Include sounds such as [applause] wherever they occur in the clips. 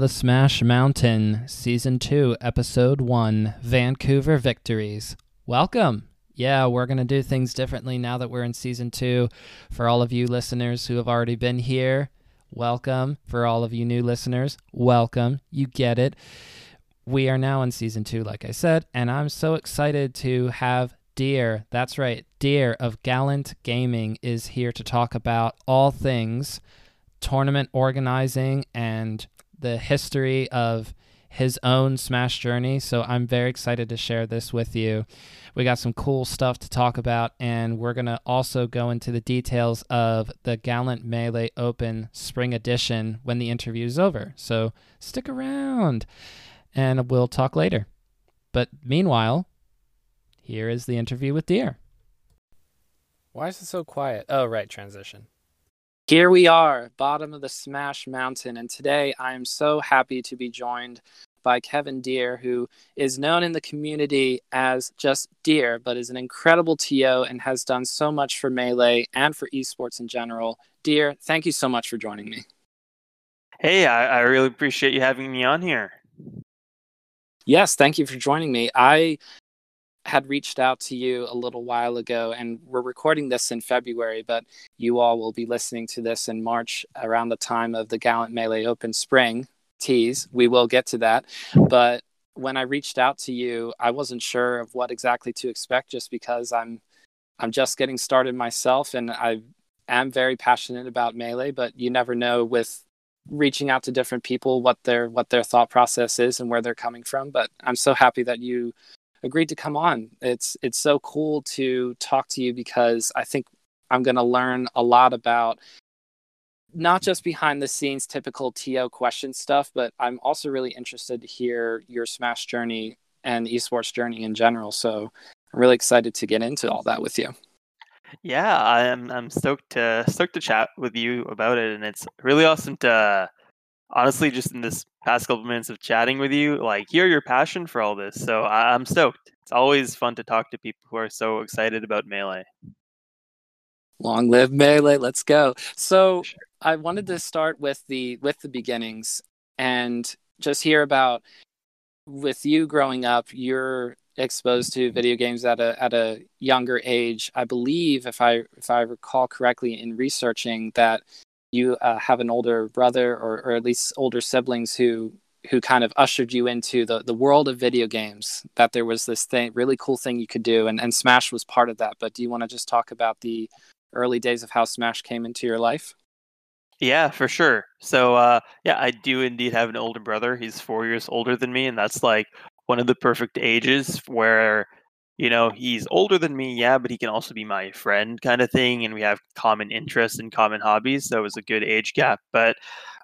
Of the Smash Mountain, Season 2, Episode 1 Vancouver Victories. Welcome. Yeah, we're going to do things differently now that we're in Season 2. For all of you listeners who have already been here, welcome. For all of you new listeners, welcome. You get it. We are now in Season 2, like I said, and I'm so excited to have Deer, that's right, Deer of Gallant Gaming is here to talk about all things tournament organizing and the history of his own Smash journey. So I'm very excited to share this with you. We got some cool stuff to talk about, and we're going to also go into the details of the Gallant Melee Open Spring Edition when the interview is over. So stick around, and we'll talk later. But meanwhile, here is the interview with Deer. Why is it so quiet? Oh, right, transition. Here we are, bottom of the Smash Mountain, and today I am so happy to be joined by Kevin Deer, who is known in the community as just Deer, but is an incredible TO and has done so much for Melee and for esports in general. Deer, thank you so much for joining me. Hey, I, I really appreciate you having me on here. Yes, thank you for joining me. I had reached out to you a little while ago, and we're recording this in February, but you all will be listening to this in March around the time of the Gallant Melee Open Spring tease. We will get to that. But when I reached out to you, I wasn't sure of what exactly to expect just because I'm I'm just getting started myself and I am very passionate about melee, but you never know with reaching out to different people what their what their thought process is and where they're coming from. But I'm so happy that you agreed to come on. It's it's so cool to talk to you because I think I'm going to learn a lot about not just behind the scenes typical TO question stuff, but I'm also really interested to hear your Smash journey and esports journey in general. So I'm really excited to get into all that with you. Yeah, I'm I'm stoked to stoked to chat with you about it, and it's really awesome to honestly just in this past couple minutes of chatting with you, like hear your passion for all this. So I- I'm stoked. It's always fun to talk to people who are so excited about melee. Long live melee! Let's go. So sure. I wanted to start with the with the beginnings and just hear about with you growing up. You're exposed to video games at a at a younger age. I believe, if I if I recall correctly, in researching that you uh, have an older brother or, or at least older siblings who who kind of ushered you into the, the world of video games that there was this thing really cool thing you could do and, and smash was part of that. But do you want to just talk about the early days of how smash came into your life? Yeah for sure. So uh, yeah i do indeed have an older brother. He's four years older than me and that's like one of the perfect ages where you know, he's older than me, yeah, but he can also be my friend kind of thing. And we have common interests and common hobbies. So it was a good age gap. But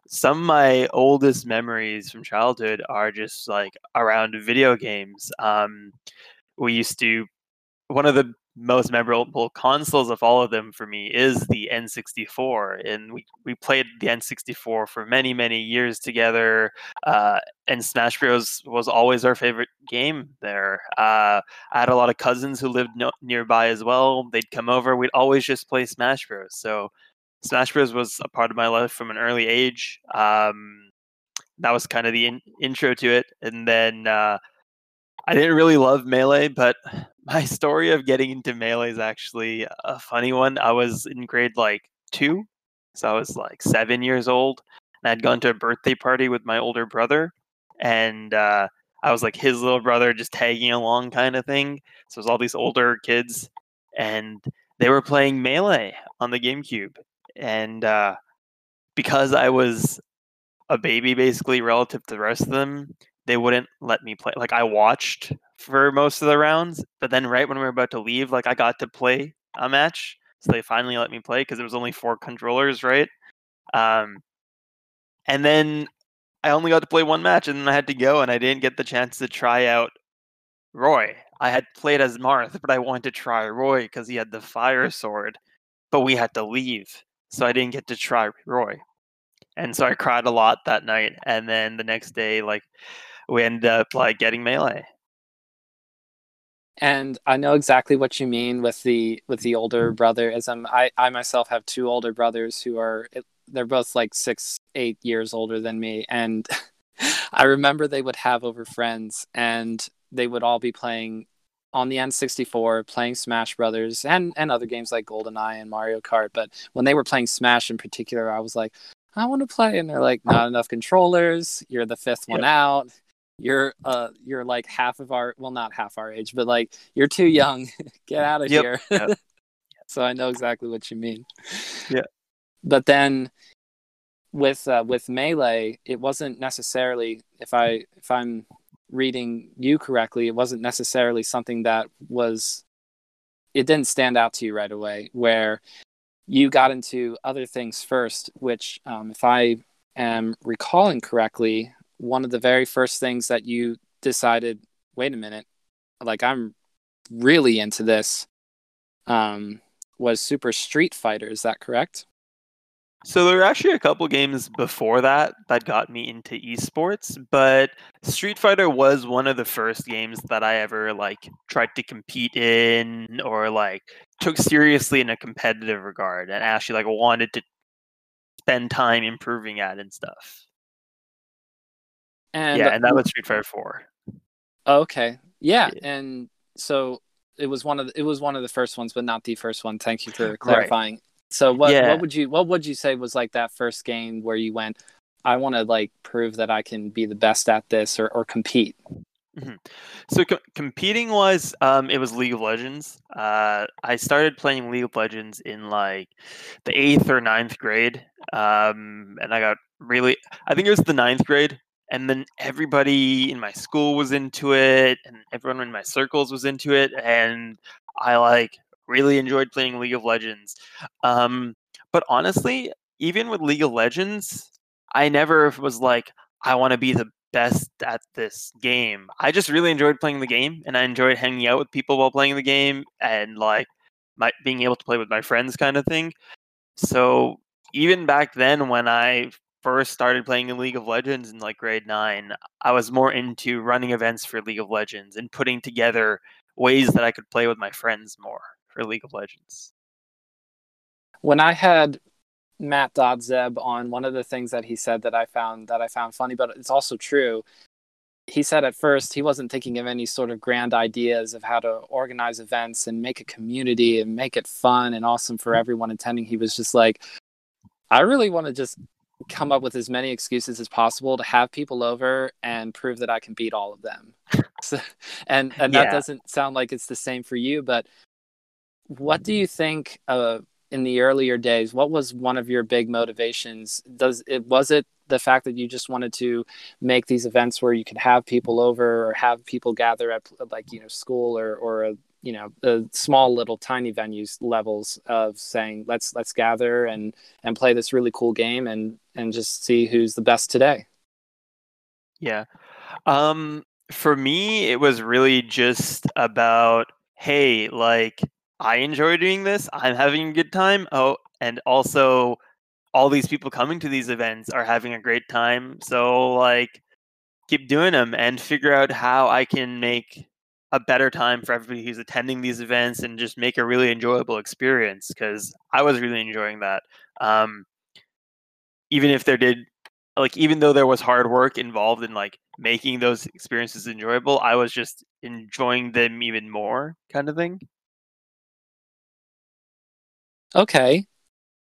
some of my oldest memories from childhood are just like around video games. Um, we used to, one of the most memorable consoles of all of them for me is the N64, and we, we played the N64 for many many years together. Uh, and Smash Bros was always our favorite game there. Uh, I had a lot of cousins who lived no- nearby as well. They'd come over. We'd always just play Smash Bros. So Smash Bros was a part of my life from an early age. Um, that was kind of the in- intro to it, and then. Uh, I didn't really love Melee, but [sighs] my story of getting into melee is actually a funny one. I was in grade like two, so I was like seven years old, and I'd gone to a birthday party with my older brother, and uh, I was like his little brother, just tagging along kind of thing. So it was all these older kids, and they were playing melee on the GameCube, and uh, because I was a baby basically relative to the rest of them, they wouldn't let me play. Like I watched for most of the rounds, but then right when we were about to leave, like I got to play a match, so they finally let me play because it was only four controllers, right? Um, and then I only got to play one match, and then I had to go, and I didn't get the chance to try out Roy. I had played as Marth, but I wanted to try Roy because he had the fire sword, but we had to leave, so I didn't get to try Roy. And so I cried a lot that night, and then the next day, like we ended up like getting melee and I know exactly what you mean with the with the older mm. brother. I'm, I I myself have two older brothers who are they're both like six, eight years older than me, and [laughs] I remember they would have over friends, and they would all be playing on the N64, playing Smash Brothers, and and other games like GoldenEye and Mario Kart. But when they were playing Smash in particular, I was like, I want to play, and they're like, not [laughs] enough controllers. You're the fifth one out. You're uh you're like half of our well not half our age, but like you're too young. [laughs] Get out of Yep, here. yep. [laughs] so I know exactly what you mean. Yeah. But then with uh, with melee, it wasn't necessarily if I if I'm reading you correctly, it wasn't necessarily something that was it didn't stand out to you right away where you got into other things first which um, if i am recalling correctly one of the very first things that you decided wait a minute like i'm really into this um, was super street fighter is that correct So there were actually a couple games before that that got me into esports, but Street Fighter was one of the first games that I ever like tried to compete in or like took seriously in a competitive regard and actually like wanted to spend time improving at and stuff. And yeah, and that was Street Fighter 4. okay yeah, Yeah. and so it was one of the, it was one of the first ones but not the first one thank you for clarifying so what Yeah. what would you what would you say was like that first game where you went i want to like prove that i can be the best at this or, or compete So co- competing was um it was League of Legends. Uh I started playing League of Legends in like the 8th or ninth grade. Um and I got really I think it was the ninth grade and then everybody in my school was into it and everyone in my circles was into it and I like really enjoyed playing League of Legends. Um but honestly, even with League of Legends, I never was like I want to be the best at this game. I just really enjoyed playing the game and I enjoyed hanging out with people while playing the game and like my being able to play with my friends kind of thing. So even back then when I first started playing in League of Legends in like grade 9, I was more into running events for League of Legends and putting together ways that I could play with my friends more for League of Legends. when i had matt dodzeb on one of the things that he said that i found that i found funny but it's also true he said at first he wasn't thinking of any sort of grand ideas of how to organize events and make a community and make it fun and awesome for hmm. everyone attending he was just like i really want to just come up with as many excuses as possible to have people over and prove that i can beat all of them. [laughs] So, and and that doesn't sound like it's the same for you but what do you think uh, in the earlier days what was one of your big motivations? Does it was it the fact that you just wanted to make these events where you could have people over or have people gather at like you know school or or a you know the small little tiny venues levels of saying let's let's gather and and play this really cool game and and just see who's the best today Yeah. Um for me it was really just about hey, like I enjoy doing this. I'm having a good time. Oh, and also all these people coming to these events are having a great time. So like keep doing them and figure out how I can make a better time for everybody who's attending these events and just make a really enjoyable experience because I was really enjoying that. Um even if there did like even though there was hard work involved in like making those experiences enjoyable, I was just enjoying them even more kind of thing. Okay.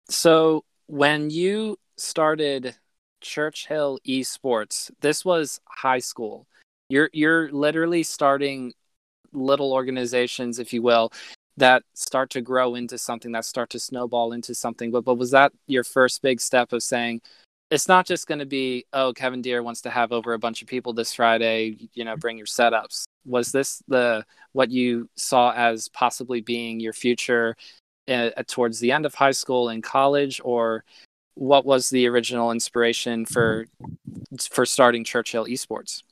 So when you started Churchill Esports, this was high school. You're you're literally starting little organizations, if you will, that start to grow into something, that start to snowball into something. But but was that your first big step of saying it's not just going to be oh Kevin Deer wants to have over a bunch of people this Friday, you know, bring your setups. Was this the what you saw as possibly being your future uh, towards the end of high school and college or what was the original inspiration for for starting Churchill Esports?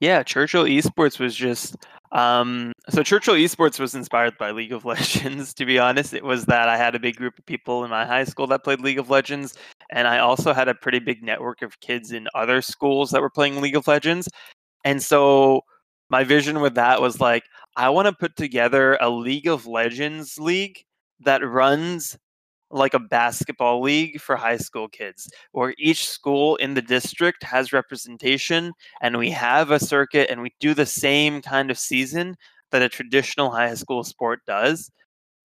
Yeah, Churchill Esports was just um, so Churchill Esports was inspired by League of [laughs] Legends. To be honest, it was that I had a big group of people in my high school that played League of Legends, and I also had a pretty big network of kids in other schools that were playing League of Legends. And so my vision with that was like, I want to put together a League of Legends league that runs like a basketball league for high school kids, where each school in the district has representation, and we have a circuit, and we do the same kind of season that a traditional high school sport does.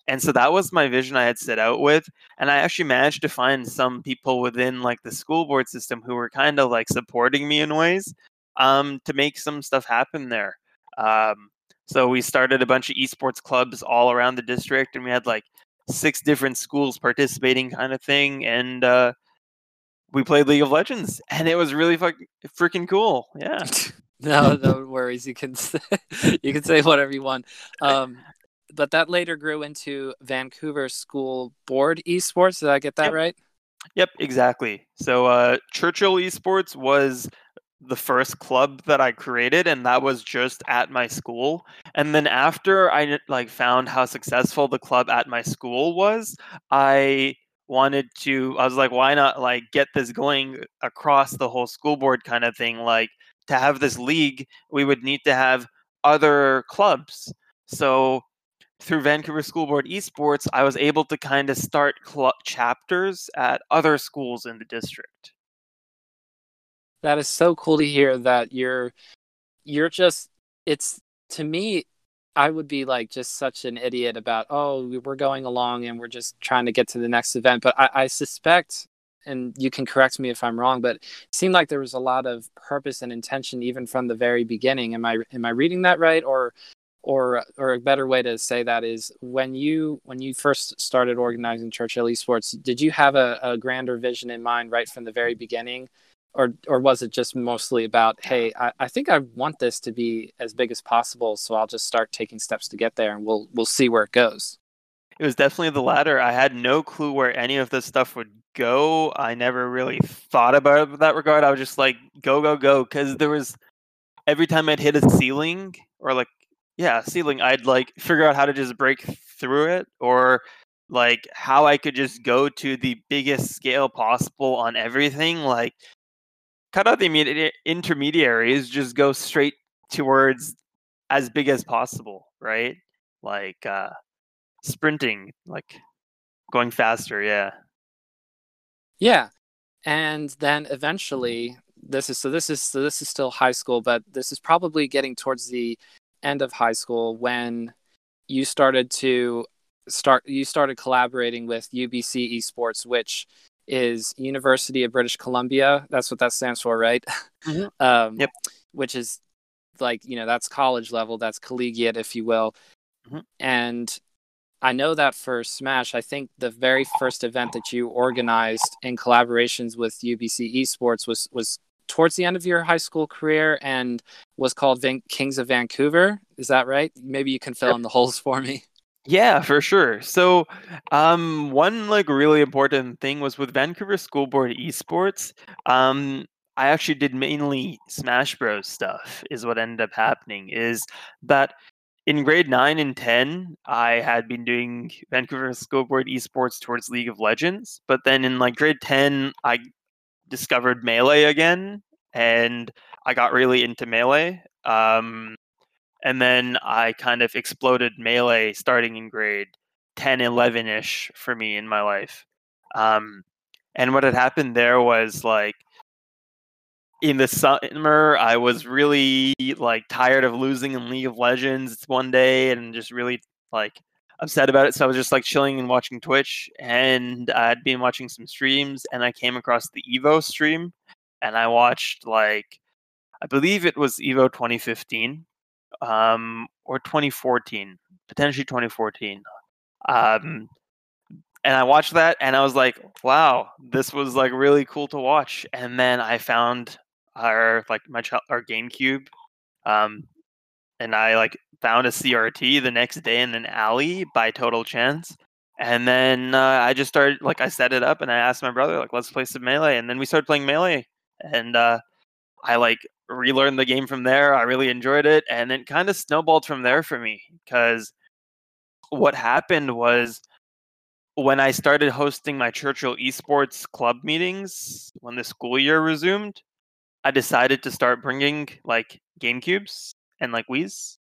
And so that was my vision I had set out with. And I actually managed to find some people within like the school board system who were kind of like supporting me in ways um, to make some stuff happen there. Um, so we started a bunch of esports clubs all around the district, and we had like six different schools participating, kind of thing. And uh, we played League of Legends, [laughs] and it was really fucking freaking cool. Yeah. [laughs] no, no worries. You can say, [laughs] you can say whatever you want. Um, but that later grew into Vancouver School Board Esports. Did I get that yep. right? Yep, exactly. So uh, Churchill Esports was the first club that I created, and that was just at my school. And then after I like found how successful the club at my school was, I wanted to. I was like, why not like get this going across the whole school board kind of thing? Like to have this league, we would need to have other clubs. So through Vancouver School Board Esports, I was able to kind of start cl- chapters at other schools in the district. That is so cool to hear that you're you're just it's to me I would be like just such an idiot about oh we're going along and we're just trying to get to the next event but I, I suspect and you can correct me if I'm wrong but it seemed like there was a lot of purpose and intention even from the very beginning am I am I reading that right or or or a better way to say that is when you when you first started organizing Churchill Esports, did you have a, a grander vision in mind right from the very beginning? Or or was it just mostly about, hey, I, I think I want this to be as big as possible, so I'll just start taking steps to get there and we'll we'll see where it goes. It was definitely the latter. I had no clue where any of this stuff would go. I never really thought about it that regard. I was just like, go, go, go. Because there was every time I'd hit a ceiling or like yeah ceiling i'd like figure out how to just break through it or like how i could just go to the biggest scale possible on everything like cut out the intermediaries just go straight towards as big as possible right? Like uh sprinting like going faster yeah. Yeah and then eventually this is so this is so this is still high school but this is probably getting towards the end of high school when you started to start you started collaborating with UBC Esports, which is University of British Columbia. That's what that stands for, right? Mm-hmm. [laughs] um, yep. Which is like you know that's college level, that's collegiate, if you will. Mm-hmm. And I know that for Smash, I think the very first event that you organized in collaborations with UBC Esports was was towards the end of your high school career and was called Van- Kings of Vancouver. Is that right? Maybe you can fill yep. in the holes for me. Yeah, for sure. So, um, one like really important thing was with Vancouver School Board Esports. Um, I actually did mainly Smash Bros stuff. Is what ended up happening. Is that in grade nine and ten, I had been doing Vancouver School Board Esports towards League of Legends, but then in like grade ten, I discovered melee again, and I got really into melee. Um, and then I kind of exploded melee starting in grade 10, 11 ish for me in my life. Um, and what had happened there was like in the summer, I was really like tired of losing in League of Legends one day and just really like upset about it. So I was just like chilling and watching Twitch, and I'd been watching some streams, and I came across the Evo stream, and I watched like I believe it was Evo 2015, um, or 2014, potentially 2014. Um, and I watched that, and I was like, "Wow, this was like really cool to watch." And then I found our like my our GameCube, um, and I like found a CRT the next day in an alley by total chance. And then uh, I just started like I set it up and I asked my brother like let's play some melee and then we started playing melee and uh, I like relearned the game from there. I really enjoyed it and it kind of snowballed from there for me because what happened was when I started hosting my Churchill Esports club meetings when the school year resumed, I decided to start bringing like GameCubes and like Wii's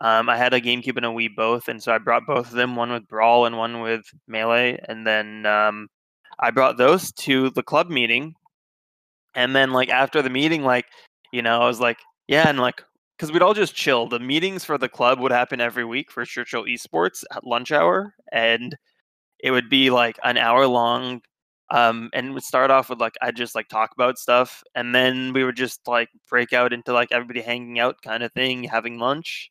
Um, I had a GameCube and a Wii both, and so I brought both of them, one with Brawl and one with Melee, and then um, I brought those to the club meeting, and then like after the meeting, like you know, I was like, yeah, and like because we'd all just chill. The meetings for the club would happen every week for Churchill Esports at lunch hour, and it would be like an hour long um, and would start off with like I'd just like talk about stuff, and then we would just like break out into like everybody hanging out kind of thing, having lunch,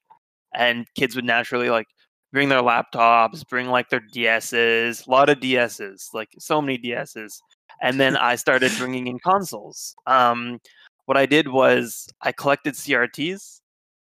and kids would naturally like bring their laptops, bring like their DSs, a lot of DSs, like so many DSs, and then I started bringing in consoles. Um, what I did was I collected CRTs.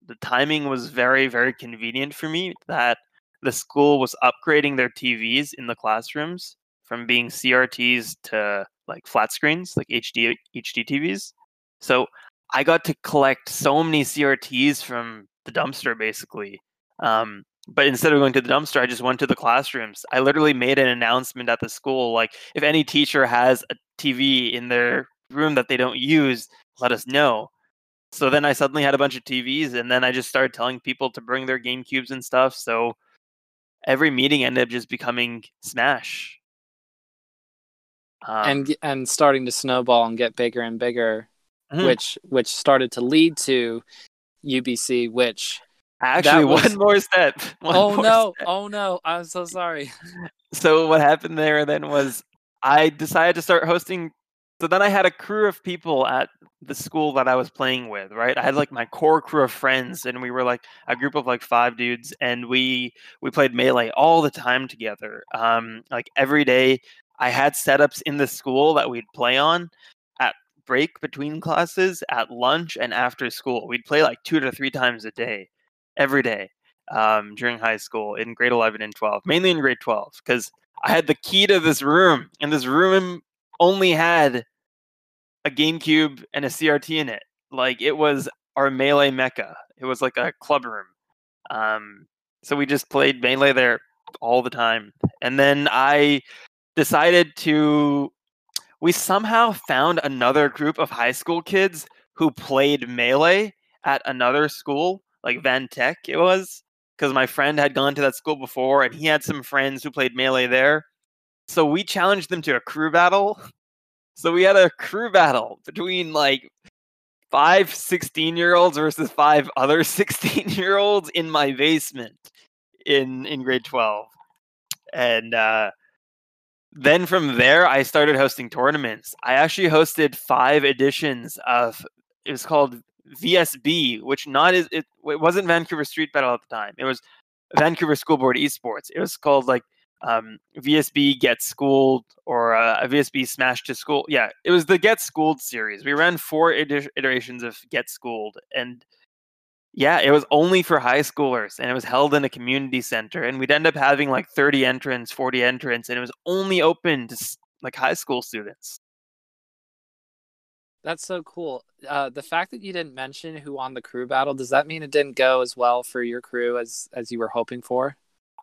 The timing was very very convenient for me that the school was upgrading their TVs in the classrooms from being CRTs to like flat screens, like HD HD TVs. So I got to collect so many CRTs from the dumpster, basically. Um, but instead of going to the dumpster, I just went to the classrooms. I literally made an announcement at the school, like if any teacher has a TV in their room that they don't use, let us know. So then I suddenly had a bunch of TVs, and then I just started telling people to bring their Game Cubes and stuff. So every meeting ended up just becoming Smash. Um, and and starting to snowball and get bigger and bigger, mm-hmm. which which started to lead to UBC, which actually was... one more step. [laughs] One oh more no! Step. Oh no! I'm so sorry. [laughs] So what happened there then was I decided to start hosting. So then I had a crew of people at the school that I was playing with, right? I had like my core crew of friends, and we were like a group of like five dudes, and we we played melee all the time together. Um, like every day, I had setups in the school that we'd play on at break between classes, at lunch, and after school. We'd play like two to three times a day, every day um, during high school in grade 11 and 12, mainly in grade 12, because I had the key to this room, and this room only had a GameCube and a CRT in it. Like it was our melee mecca. It was like a club room. Um, so we just played melee there all the time. And then I decided to we somehow found another group of high school kids who played melee at another school, like Van Tech it was, because my friend had gone to that school before and he had some friends who played melee there. So we challenged them to a crew battle. [laughs] So we had a crew battle between like five 16 year olds versus five other [laughs] 16 year olds in my basement in in grade 12. And uh then from there, I started hosting tournaments. I actually hosted five editions of it was called VSB, which not is it, it wasn't Vancouver Street Battle at the time. It was Vancouver School Board Esports. It was called like um, VSB Get Schooled or uh, a VSB Smash to School. Yeah, it was the Get Schooled series. We ran four iterations of Get Schooled, and yeah, it was only for high schoolers and it was held in a community center. And we'd end up having like 30 entrants, 40 entrants, and it was only open to like high school students. That's so cool. Uh, the fact that you didn't mention who won the crew battle, does that mean it didn't go as well for your crew as as you were hoping for?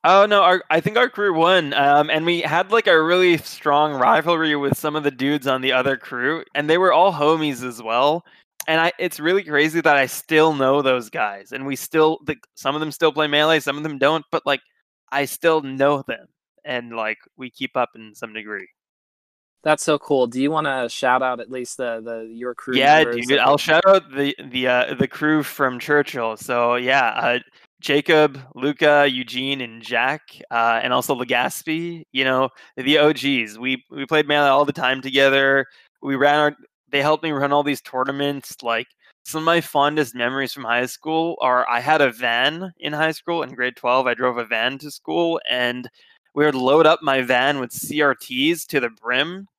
Oh no, our, I think our crew won, um, and we had like a really strong rivalry with some of the dudes on the other crew, and they were all homies as well and I it's really crazy that I still know those guys, and we still the, some of them still play melee, some of them don't, but like I still know them, and like we keep up in some degree. That's so cool. Do you want to shout out at least the the your crew? Yeah, dude. I'll shout out the the uh, the crew from Churchill. So yeah, uh, Jacob, Luca, Eugene, and Jack, uh, and also Legaspi. You know the OGs. We we played melee all the time together. We ran our they helped me run all these tournaments. Like some of my fondest memories from high school are I had a van in high school in grade 12. I drove a van to school and we would load up my van with CRTs to the brim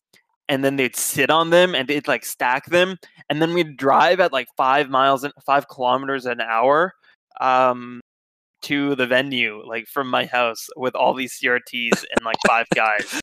and then they'd sit on them and they'd like stack them and then we'd drive at like five miles and five kilometers an hour um, to the venue like from my house with all these CRTs and like five [laughs] guys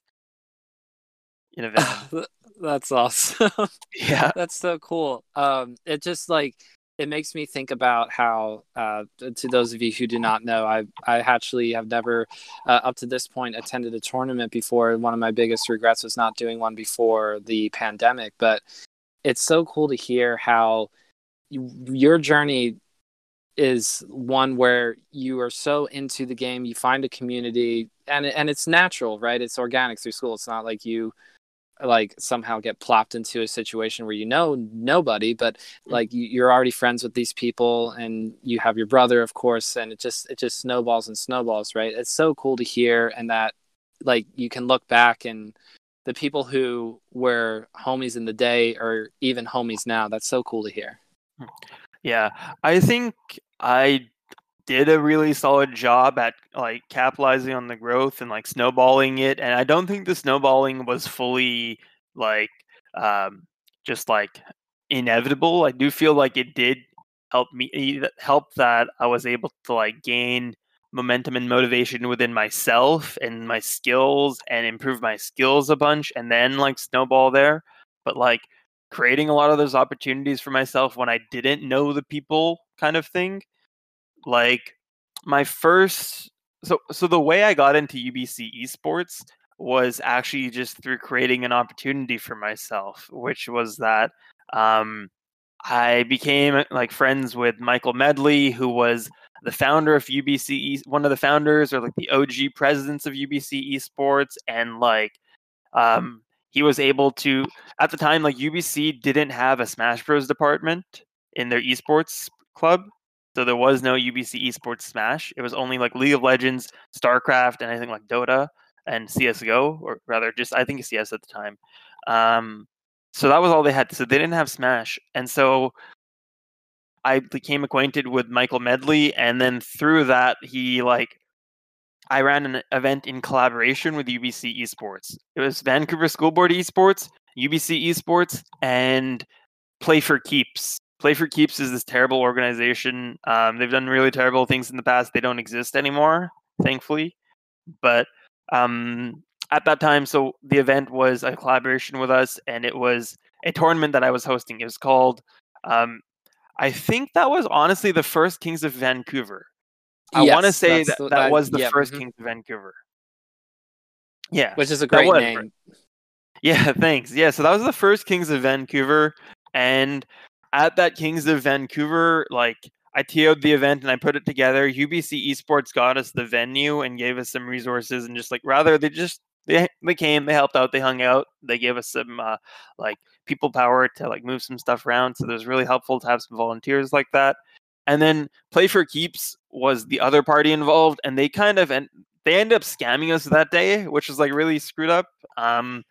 in a van. [laughs] That's awesome. [laughs] Yeah. That's so cool. Um, it just like it makes me think about how uh, to those of you who do not know i i actually have never uh, up to this point attended a tournament before one of my biggest regrets was not doing one before the pandemic but it's so cool to hear how you, your journey is one where you are so into the game, you find a community, and and it's natural, right? It's organic through school. It's not like you like somehow get plopped into a situation where you know nobody but like you're already friends with these people and you have your brother of course and it just it just snowballs and snowballs right? It's so cool to hear and that like you can look back and the people who were homies in the day or even homies now that's so cool to hear. Hmm. yeah. I think i did a really solid job at like capitalizing on the growth and like snowballing it and i don't think the snowballing was fully like um just like inevitable. I do feel like it did help me help that i was able to like gain momentum and motivation within myself and my skills and improve my skills a bunch and then like snowball there. But like creating a lot of those opportunities for myself when i didn't know the people kind of thing like my first so so the way I got into UBC esports was actually just through creating an opportunity for myself, which was that um, I became like friends with Michael Medley, who was the founder of UBC, one of the founders or like the OG presidents of UBC esports, and like um, he was able to at the time like UBC didn't have a Smash Bros. department in their esports club, so there was no UBC Esports Smash. It was only like League of Legends, StarCraft, and I think like Dota and CS:GO, or rather, just I think CS at the time. Um, so that was all they had. So they didn't have Smash, and so I became acquainted with Michael Medley, and then through that, he like I ran an event in collaboration with UBC Esports. It was Vancouver School Board Esports, UBC Esports, and Play for Keeps. Play for Keeps is this terrible organization. Um, they've done really terrible things in the past. They don't exist anymore, thankfully. But um, at that time, so the event was a collaboration with us, and it was a tournament that I was hosting. It was called, um, I think that was honestly the first Kings of Vancouver. I yes, want to say that the, that was the yeah, 1st mm-hmm. Kings of Vancouver. Yeah, which is a great name. [laughs] Yeah, thanks. Yeah, so that was the first Kings of Vancouver, and at that Kings of Vancouver, like I TO'd the event and I put it together. UBC Esports got us the venue and gave us some resources and just like rather they just they they came, they helped out, they hung out, they gave us some uh, like people power to like move some stuff around. So it was really helpful to have some volunteers like that. And then Play for Keeps was the other party involved, and they kind of and they ended up scamming us that day, which was like really screwed up. Um,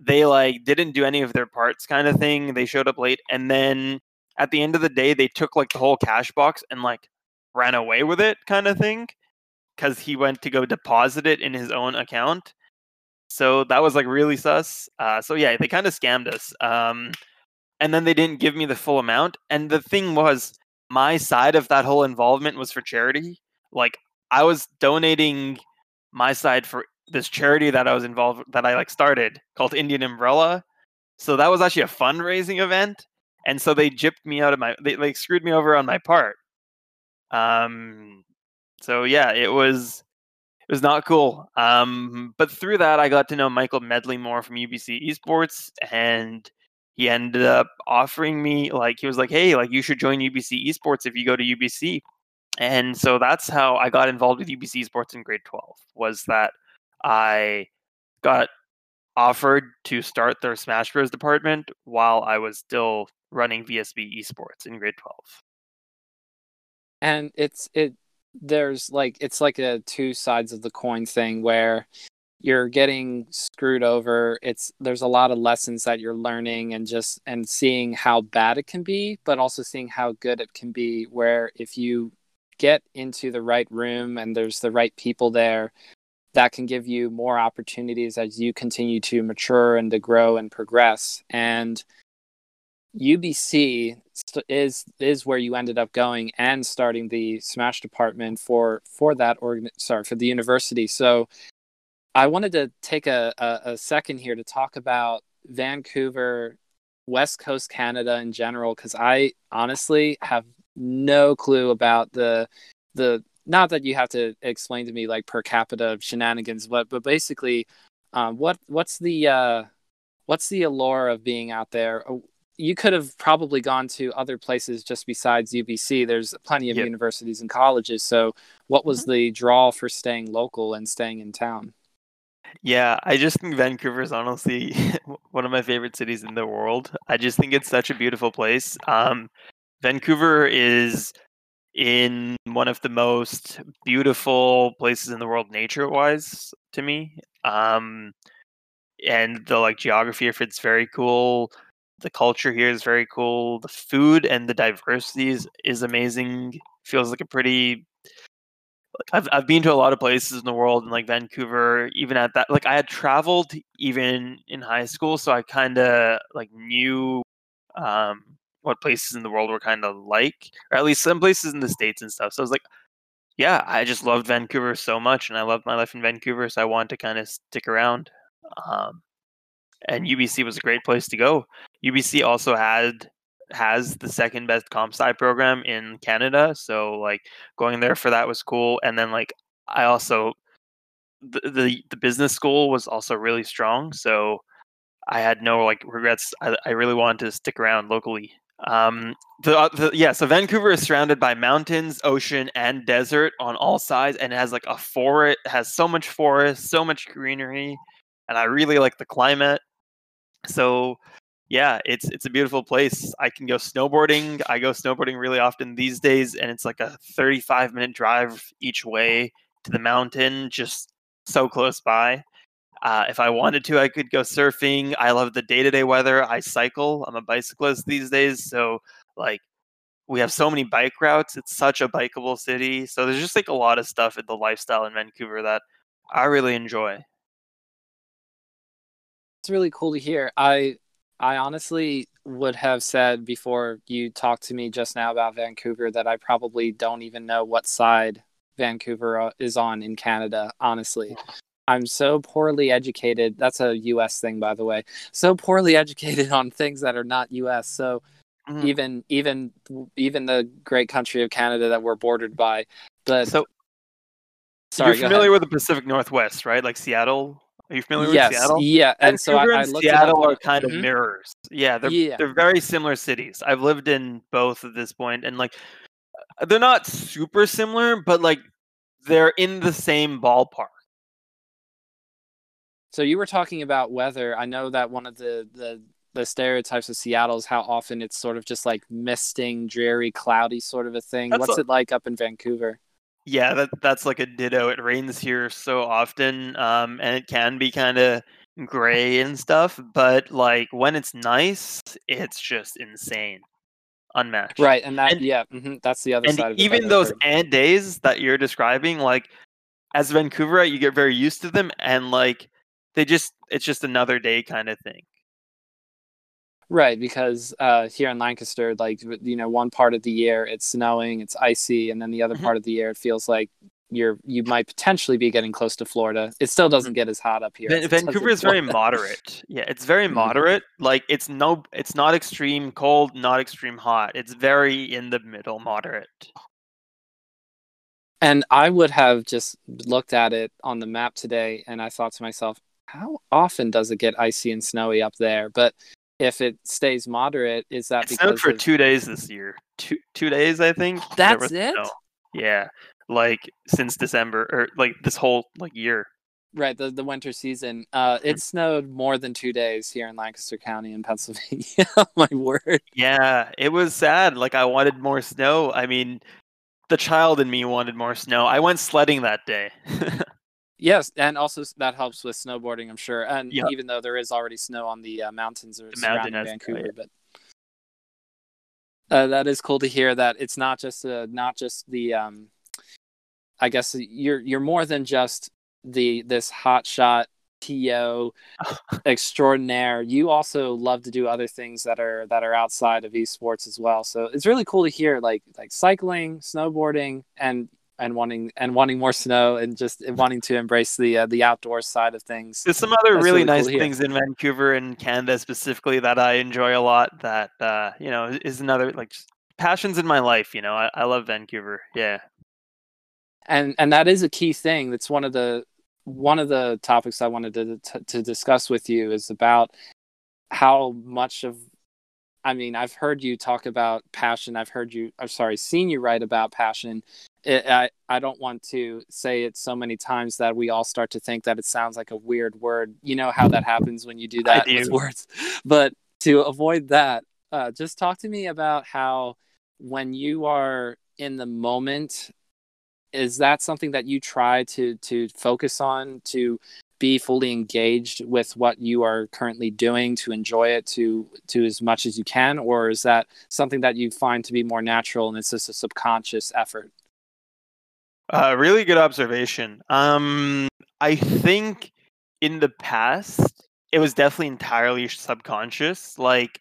they like didn't do any of their parts, kind of thing. They showed up late, and then at the end of the day, they took like the whole cash box and like ran away with it, kind of thing, because he went to go deposit it in his own account. So that was like really sus. Uh, so yeah, they kind of scammed us. Um, and then they didn't give me the full amount. And the thing was, my side of that whole involvement was for charity. Like I was donating my side for this charity that I was involved that I like started called Indian Umbrella. So that was actually a fundraising event and so they gypped me out of my they like screwed me over on my part. Um so yeah it was it was not cool. Um but through that i got to know michael medley more from ubc esports and he ended up offering me like he was like hey like you should join ubc esports if you go to ubc and so that's how i got involved with ubc esports in grade 12 was that i got offered to start their smash bros. department while i was still running VSB esports in grade 12. And it's it there's like it's like a two sides of the coin thing where you're getting screwed over it's there's a lot of lessons that you're learning and just and seeing how bad it can be but also seeing how good it can be where if you get into the right room and there's the right people there that can give you more opportunities as you continue to mature and to grow and progress and UBC is is where you ended up going and starting the Smash department for for that organ sorry for the university. So I wanted to take a, a, a second here to talk about Vancouver, West Coast Canada in general, because I honestly have no clue about the the not that you have to explain to me like per capita shenanigans, but but basically, um, what what's the uh, what's the allure of being out there? You could have probably gone to other places just besides UBC. There's plenty of Yeah. universities and colleges. So, what was Mm-hmm. the draw for staying local and staying in town? Yeah, I just think Vancouver is honestly [laughs] one of my favorite cities in the world. I just think it's such a beautiful place. Um, Vancouver is in one of the most beautiful places in the world nature-wise to me. Um, and the like geography of it's very cool. The culture here is very cool. The food and the diversity is, is amazing. Feels like a pretty like I've I've been to a lot of places in the world and like Vancouver even at that like I had traveled even in high school so I kind of like knew um what places in the world were kind of like or at least some places in the states and stuff so I was like yeah I just loved Vancouver so much and I loved my life in Vancouver so I wanted to kind of stick around um and UBC was a great place to go UBC also had has the second best comp sci program in Canada. So like going there for that was cool. And then like I also the the, the business school was also really strong. So I had no like regrets. I, I really wanted to stick around locally. Um, the, uh, the yeah, so Vancouver is surrounded by mountains, ocean, and desert on all sides, and has like a forest. Has so much forest, so much greenery, and I really like the climate. So yeah, it's it's a beautiful place. I can go snowboarding. I go snowboarding really often these days, and it's like a 35 minute drive each way to the mountain, just so close by. Uh, if I wanted to, I could go surfing. I love the day to day weather. I cycle. I'm a bicyclist these days, so like we have so many bike routes. It's such a bikeable city. So there's just like a lot of stuff in the lifestyle in Vancouver that I really enjoy. It's really cool to hear. I I honestly would have said before you talked to me just now about Vancouver that I probably don't even know what side Vancouver uh, is on in Canada, honestly. I'm so poorly educated. That's a US thing by the way. So poorly educated on things that are not US. So Mhm. even even even the great country of Canada that we're bordered by. But So sorry, you're familiar with the Pacific Northwest, right? Like Seattle. Are you familiar yes, with Seattle? yeah, and so I, I and looked it up Seattle are kind Mhm. of mirrors. Yeah, they're Yeah. they're very similar cities. I've lived in both at this point, and like uh, they're not super similar, but like they're in the same ballpark. So you were talking about weather. I know that one of the the the stereotypes of Seattle is how often it's sort of just like misting, dreary, cloudy sort of a thing. That's What's a- it like up in Vancouver? Yeah, that that's like a ditto. It rains here so often, um, and it can be kind of gray and stuff. But like when it's nice, it's just insane, unmatched. Right, and that And- yeah, hmm that's the other and side of it. even those ant days that you're describing like as a vancouverite you get very used to them and like they just it's just another day kind of thing right because uh, here in Lancaster, like you know, one part of the year it's snowing, it's icy, and then the other Mhm. part of the year it feels like you're you might potentially be getting close to Florida. It still doesn't get as hot up here. Van- as it does in vancouver is very moderate yeah it's very Mhm. moderate like it's no it's not extreme cold not extreme hot it's very in the middle moderate And I would have just looked at it on the map today and I thought to myself, how often does it get icy and snowy up there? But if it stays moderate, is that because it because snowed for of- two days this year two two days i think That's was it? snow. yeah like since december or like this whole like year right the, the winter season? Uh, Mm-hmm. it snowed more than two days here in Lancaster County in Pennsylvania. [laughs] My word. Yeah, it was sad. Like I wanted more snow. I mean, the child in me wanted more snow. I went sledding that day. [laughs] Yes, and also that helps with snowboarding, I'm sure. And Yep. even though there is already snow on the uh, mountains or The surrounding snow, Vancouver, but uh, that is cool to hear that it's not just uh, not just the um, I guess you're you're more than just the this hot shot TO [laughs] extraordinaire. You also love to do other things that are that are outside of esports as well. So it's really cool to hear like like cycling, snowboarding, and and wanting and wanting more snow and just wanting to embrace the uh, the outdoor side of things. There's some other really really nice things in Vancouver and Canada specifically that I enjoy a lot. That uh, you know is another like just passions in my life. You know, I, I love Vancouver. Yeah, and and that is a key thing that's one of the one of the topics i wanted to to, to discuss with you is about how much of I mean, I've heard you talk about passion. I've heard you, I'm sorry, seen you write about passion. It, I, I don't want to say it so many times that we all start to think that it sounds like a weird word. You know how that happens when you do that do. with words. But to avoid that, uh, just talk to me about how when you are in the moment, is that something that you try to to focus on to be fully engaged with what you are currently doing to enjoy it to to as much as you can or is that something that you find to be more natural and it's just a subconscious effort uh, really good observation um i think in the past it was definitely entirely subconscious like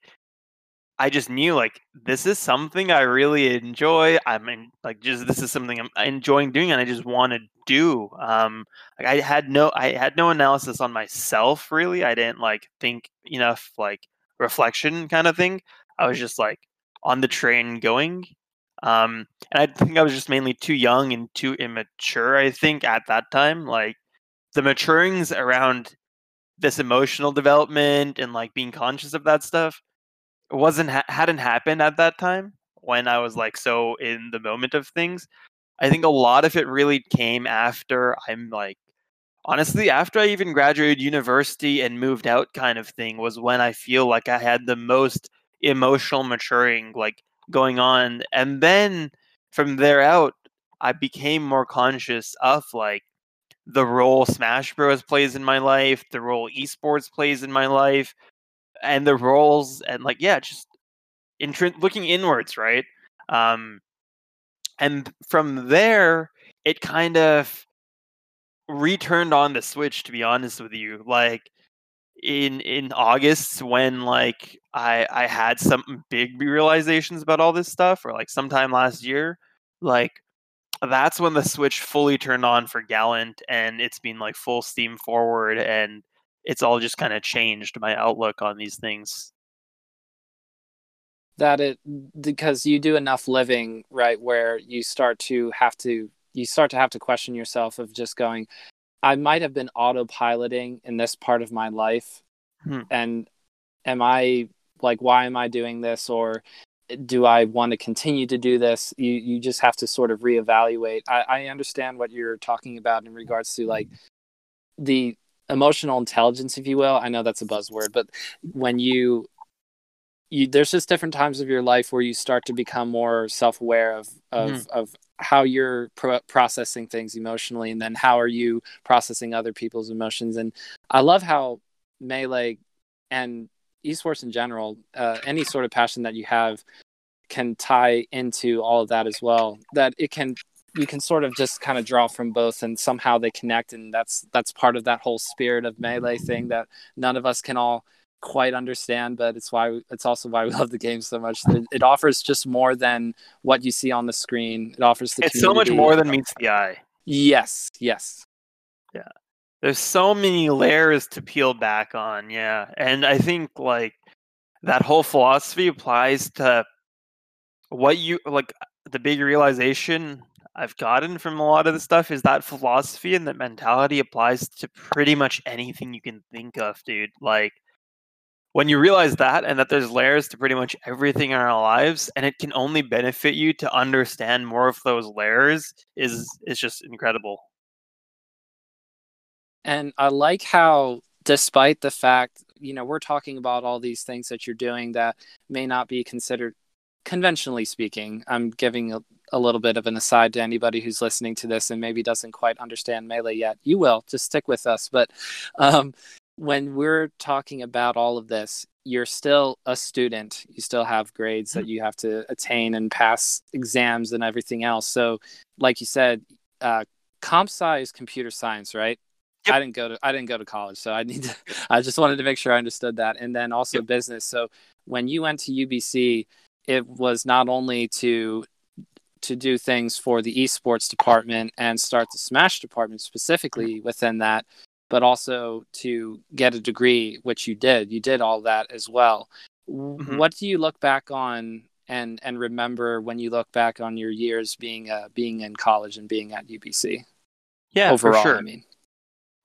I just knew like this is something I really enjoy. I'm in, like just this is something I'm enjoying doing, and I just want to do. Um, like I had no I had no analysis on myself really. I didn't like think enough like reflection kind of thing. I was just like on the train going. Um, and I think I was just mainly too young and too immature. I think at that time, like the maturings around this emotional development and like being conscious of that stuff wasn't ha- hadn't happened at that time when I was like so in the moment of things. I think a lot of it really came after I'm like honestly after I even graduated university and moved out kind of thing was when I feel like I had the most emotional maturing like going on and then from there out I became more conscious of like the role Smash Bros. plays in my life, the role esports plays in my life, and the roles and like yeah just intri- looking inwards right? Um and from there it kind of returned on the switch to be honest with you like in in august when like i i had some big realizations about all this stuff or like sometime last year like that's when the switch fully turned on for gallant and it's been like full steam forward and it's all just kind of changed my outlook on these things. That it because you do enough living right where you start to have to you start to have to question yourself of just going i might have been autopiloting in this part of my life hmm. and am i like why am i doing this or do i want to continue to do this you you just have to sort of reevaluate i, I understand what you're talking about in regards to like the emotional intelligence, if you will. I know that's a buzzword, but when you you there's just different times of your life where you start to become more self-aware of of mm. of how you're pro- processing things emotionally and then how are you processing other people's emotions and i love how melee and esports in general uh, any sort of passion that you have can tie into all of that as well that it can you can sort of just kind of draw from both and somehow they connect and that's that's part of that whole spirit of melee thing that none of us can all quite understand but it's why it's also why we [laughs] love the game so much. It, it offers just more than what you see on the screen. It offers the it's so much more than meets the eye. Yes yes. Yeah. There's so many layers to peel back on yeah. And i think like that whole philosophy applies to what you like the big realization I've gotten from a lot of the stuff is that philosophy and that mentality applies to pretty much anything you can think of, dude. Like when you realize that and that there's layers to pretty much everything in our lives and it can only benefit you to understand more of those layers is is just incredible. And I like how despite the fact, you know, we're talking about all these things that you're doing that may not be considered conventionally speaking, I'm giving a, a, little bit of an aside to anybody who's listening to this and maybe doesn't quite understand Melee yet. You will, just stick with us. But um, when we're talking about all of this, you're still a student. You still have grades that mm-hmm. you have to attain and pass exams and everything else. So, like you said, uh, comp sci is computer science, right? Yep. I didn't go to I didn't go to college, so I need to. [laughs] I just wanted to make sure I understood that, and then also yep. business. So when you went to UBC, it was not only to to do things for the esports department and start the Smash department specifically within that, but also to get a degree, which you did. You did all that as well. Mm-hmm. What do you look back on and and remember when you look back on your years being uh, being in college and being at UBC? Yeah, overall, for sure. I mean,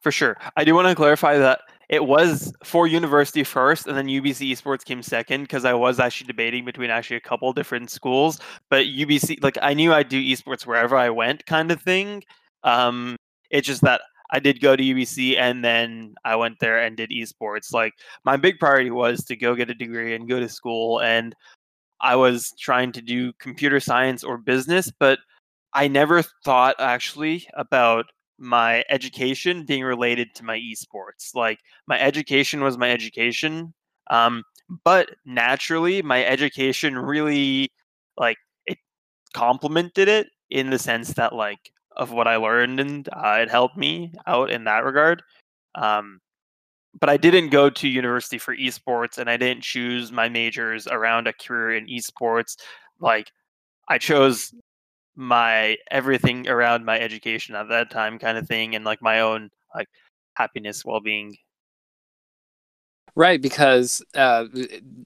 for sure. I do want to clarify that it was for university first, and then UBC Esports came second because I was actually debating between actually a couple different schools. But UBC, like I knew I'd do esports wherever I went, kind of thing. Um, it's just that I did go to UBC and then I went there and did esports. Like my big priority was to go get a degree and go to school and I was trying to do computer science or business, but I never thought actually about my education being related to my esports. Like my education was my education. Um, but naturally my education really like it complemented it in the sense that like of what I learned and uh, it helped me out in that regard. Um, but I didn't go to university for esports and I didn't choose my majors around a career in esports. Like I chose my everything around my education at that time kind of thing and like my own like happiness, well-being Right, because uh,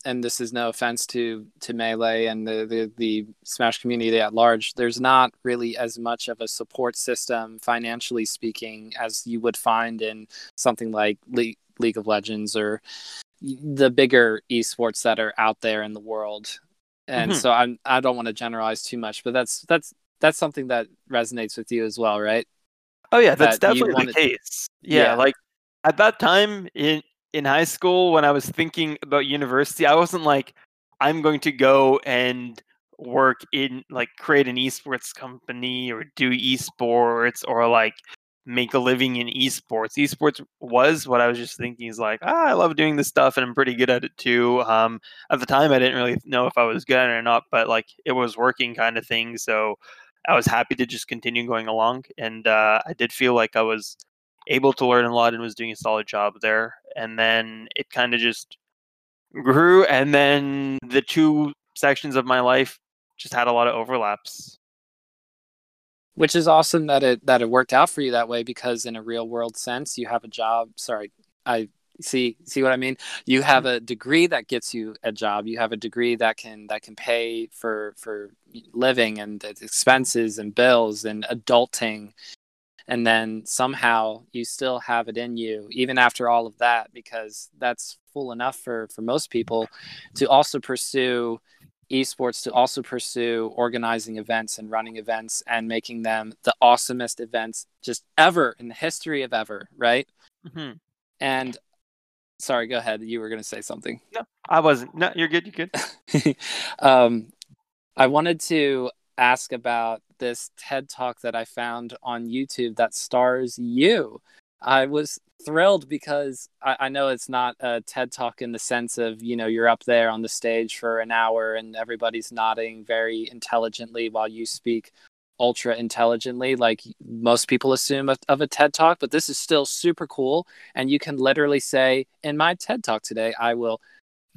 and this is no offense to to melee and the, the the Smash community at large. There's not really as much of a support system, financially speaking, as you would find in something like Le- League of Legends or the bigger esports that are out there in the world. And mm-hmm. so I'm I don't want to generalize too much, but that's that's that's something that resonates with you as well, right? Oh yeah, that's that definitely the case. Yeah, yeah, like at that time in in high school when I was thinking about university, I wasn't like, I'm going to go and work in like create an esports company or do esports or like make a living in esports. Esports was what I was just thinking is like, ah, I love doing this stuff and I'm pretty good at it too. Um, at the time, I didn't really know if I was good or not, but like it was working kind of thing. So I was happy to just continue going along. And uh, I did feel like I was able to learn a lot and was doing a solid job there. And then it kind of just grew. And then the two sections of my life just had a lot of overlaps. Which is awesome that it that it worked out for you that way because in a real world sense you have a job. Sorry, I see see what I mean. You have mm-hmm. a degree that gets you a job. You have a degree that can that can pay for for living and expenses and bills and adulting and then somehow you still have it in you even after all of that because that's full enough for for most people to also pursue esports to also pursue organizing events and running events and making them the awesomest events just ever in the history of ever right? Mm-hmm. and sorry go ahead. You were going to say something. No i wasn't. No you're good you're good. [laughs] Um i wanted to ask about this TED talk that I found on YouTube that stars you. I was thrilled because I, I, know it's not a TED talk in the sense of, you know, you're up there on the stage for an hour and everybody's nodding very intelligently while you speak ultra intelligently, like most people assume of, of a TED talk. But this is still super cool. And you can literally say, in my TED talk today, I will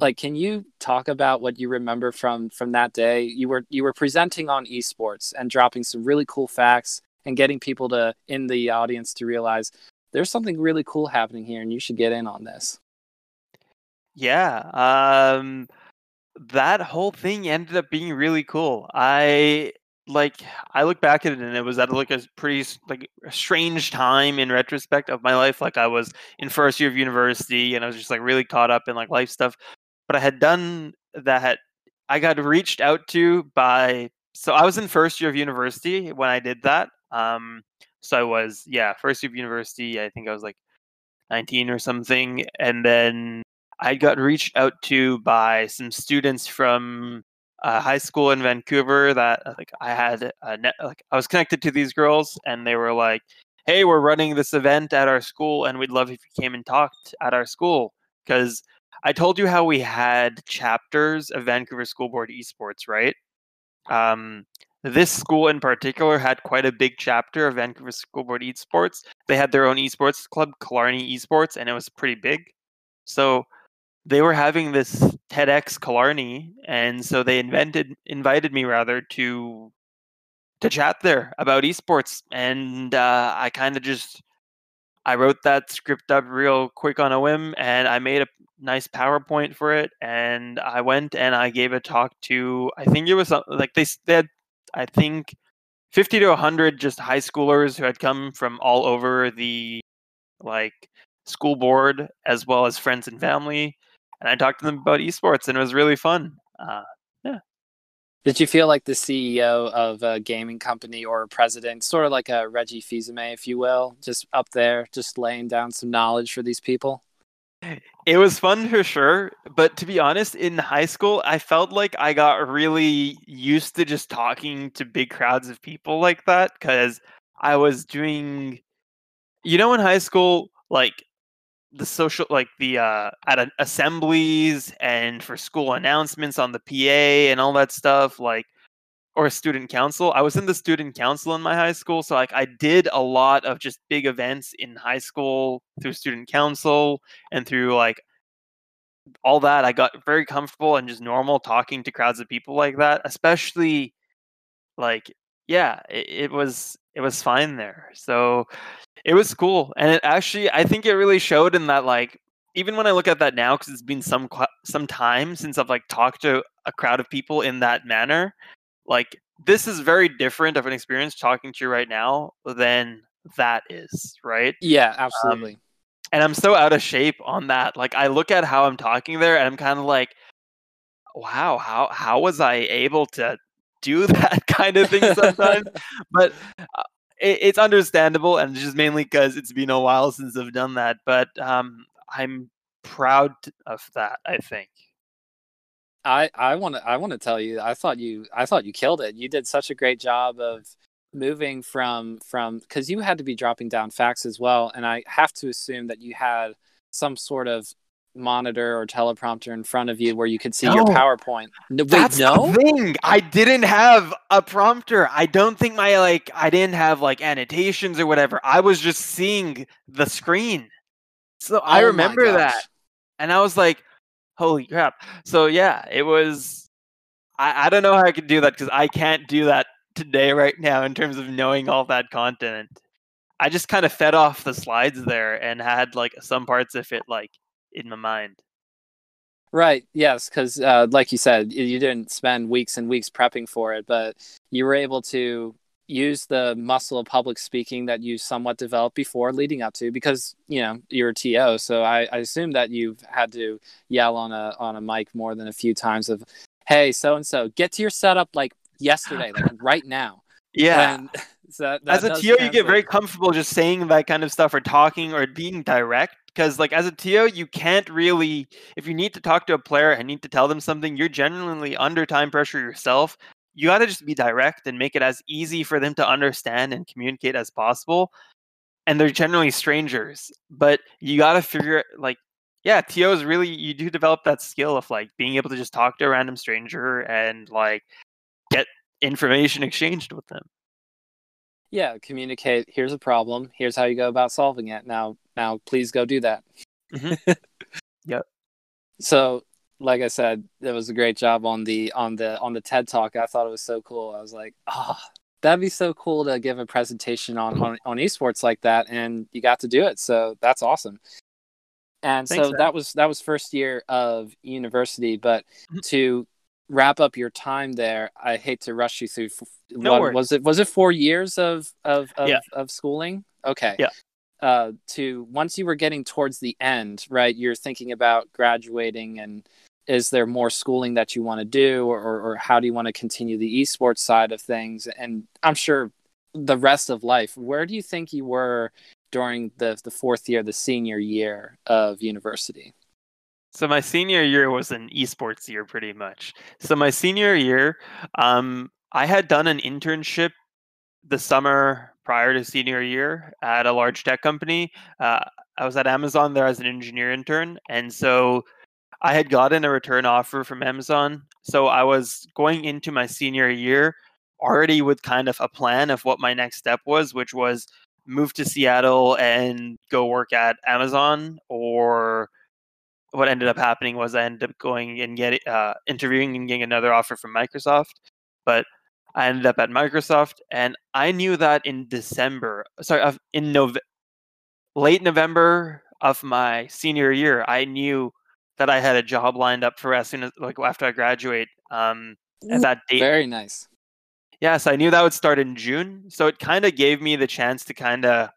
like can you talk about what you remember from from that day? You were you were presenting on esports and dropping some really cool facts and getting people to in the audience to realize there's something really cool happening here and you should get in on this. Yeah um that whole thing ended up being really cool. I like i look back at it and it was at like a pretty like a strange time in retrospect of my life. Like i was in first year of university and i was just like really caught up in like life stuff but I had done that. I got reached out to by. So I was in first year of university when I did that. Um, so I was yeah first year of university. I think I was like 19 or something, and then I got reached out to by some students from high school in Vancouver that like I had a net, like I was connected to these girls and they were like, "Hey, we're running this event at our school and we'd love if you came and talked at our school because I told you how we had chapters of Vancouver School Board Esports, right? Um, this school in particular had quite a big chapter of Vancouver School Board Esports. They had their own esports club, Killarney Esports, and it was pretty big. So they were having this TEDx Killarney, and so they invented invited me rather to to chat there about esports, and uh, I kind of just I wrote that script up real quick on a whim and I made a nice PowerPoint for it. And I went and I gave a talk to, I think it was like they, they had, I think, 50 to 100 just high schoolers who had come from all over the like school board as well as friends and family, and I talked to them about esports, and it was really fun. Uh, yeah. Did you feel like the CEO of a gaming company or a president, sort of like a Reggie Fils-Aimé, if you will, just up there, just laying down some knowledge for these people? It was fun for sure, but to be honest, in high school, I felt like I got really used to just talking to big crowds of people like that because I was doing, you know, in high school, like the social, like the uh, at assemblies and for school announcements on the PA and all that stuff, like or student council. I was in the student council in my high school, so like I did a lot of just big events in high school through student council and through like all that. I got very comfortable and just normal talking to crowds of people like that, especially like yeah, it, it was it was fine there. So it was cool, and it actually I think it really showed in that like even when I look at that now, because it's been some some time since I've like talked to a crowd of people in that manner, like this is very different of an experience talking to you right now than that is, right? Yeah, Um, absolutely. and I'm so out of shape on that. Like I look at how I'm talking there and I'm kind of like, wow, how how was I able to do [laughs] that kind of thing sometimes? [laughs] but uh, it, it's understandable and just mainly because it's been a while since I've done that. But um, I'm proud of that. I think. I I want to I want to tell you I thought you I thought you killed it. You did such a great job of moving from from cuz you had to be dropping down facts as well and I have to assume that you had some sort of monitor or teleprompter in front of you where you could see your PowerPoint. No, wait, That's no? the thing. I didn't have a prompter. I don't think my like I didn't have like annotations or whatever. I was just seeing the screen. So I Oh my remember that. And I was like, holy crap. So yeah, it was I, I don't know how I could do that because I can't do that today right now in terms of knowing all that content. I just kind of fed off the slides there and had like some parts of it like in my mind. Right. Yes, because uh, like you said, you didn't spend weeks and weeks prepping for it, but you were able to use the muscle of public speaking that you somewhat developed before leading up to, because you know you're a TO. So I, I assume that you've had to yell on a on a mic more than a few times of, "Hey, so and so, get to your setup like yesterday, like [laughs] right now." Yeah. And [laughs] so that, that as a TO, you get very comfortable just saying that kind of stuff or talking or being direct. Because, like, as a TO, you can't really, if you need to talk to a player and need to tell them something, you're genuinely under time pressure yourself. You got to just be direct and make it as easy for them to understand and communicate as possible. And they're generally strangers, but you got to figure, like, yeah, TO is really, you do develop that skill of like being able to just talk to a random stranger and like get information exchanged with them. yeah, communicate. Here's a problem. Here's how you go about solving it. Now, now, please go do that. [laughs] Mhm. Yep. So, like I said, it was a great job on the on the on the TED Talk. I thought it was so cool. I was like, oh, that'd be so cool to give a presentation on on, on esports like that, and you got to do it. So that's awesome. And Thanks, so man. that was that was first year of university, but Mhm. to wrap up your time there, I hate to rush you through. No what- worries. was it was it four years of of of, Yeah. of schooling? Okay. Yeah. Uh, to once you were getting towards the end, right? You're thinking about graduating, and is there more schooling that you want to do, or, or how do you want to continue the esports side of things? And I'm sure the rest of life. Where do you think you were during the the fourth year, the senior year of university? So my senior year was an esports year, pretty much. So my senior year, um, I had done an internship the summer prior to senior year at a large tech company. Uh, I was at Amazon there as an engineer intern, and so I had gotten a return offer from Amazon. So I was going into my senior year already with kind of a plan of what my next step was, which was move to Seattle and go work at Amazon or what ended up happening was I ended up going and getting uh, interviewing and getting another offer from Microsoft, but I ended up at Microsoft, and I knew that in December, sorry, in Nov- late November of my senior year, I knew that I had a job lined up for as soon as like after I graduate. Um, at that date, Very nice. Yes, I knew that would start in June, so it kind of gave me the chance to kind of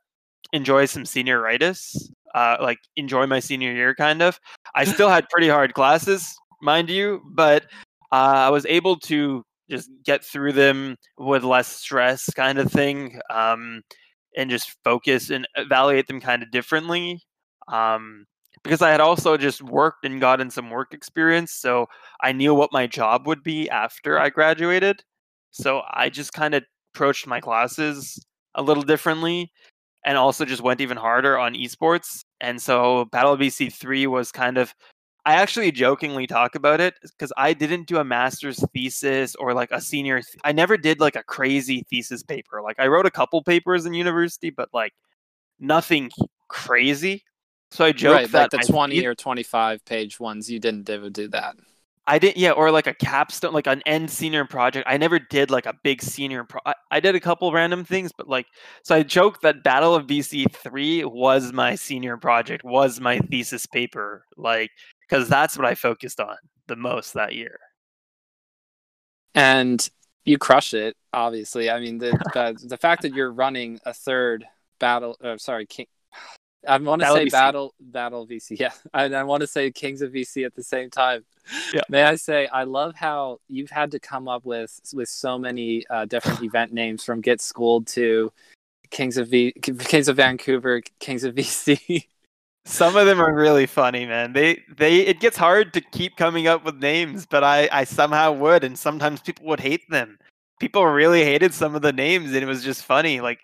enjoy some senioritis uh, like enjoy my senior year, kind of. I still had pretty hard classes, mind you, but uh, I was able to just get through them with less stress, kind of thing, um, and just focus and evaluate them kind of differently. Um, because I had also just worked and gotten some work experience, so I knew what my job would be after I graduated. So I just kind of approached my classes a little differently and also just went even harder on esports. And so Battle BC 3 was kind of I actually jokingly talk about it because I didn't do a master's thesis or like a senior. Th- I never did like a crazy thesis paper. Like I wrote a couple papers in university, but like nothing crazy. So I joke right, that like the my 20 the- or 25 page ones, you didn't do, do that. I didn't, yeah, or like a capstone, like an end senior project. I never did like a big senior. Pro- I, I did a couple random things, but like, so I joke that Battle of BC three was my senior project, was my thesis paper, like, because that's what I focused on the most that year. And you crush it, obviously. I mean, the [laughs] the, the fact that you're running a third battle, uh, sorry, King, I want to say VC. battle battle VC, yeah, [laughs] and I want to say Kings of VC at the same time. Yeah. May I say, I love how you've had to come up with with so many uh, different [sighs] event names from Get Schooled to Kings of V, Kings of Vancouver, Kings of [laughs] VC. Some of them are really funny, man. They they it gets hard to keep coming up with names, but I I somehow would, and sometimes people would hate them. People really hated some of the names, and it was just funny. Like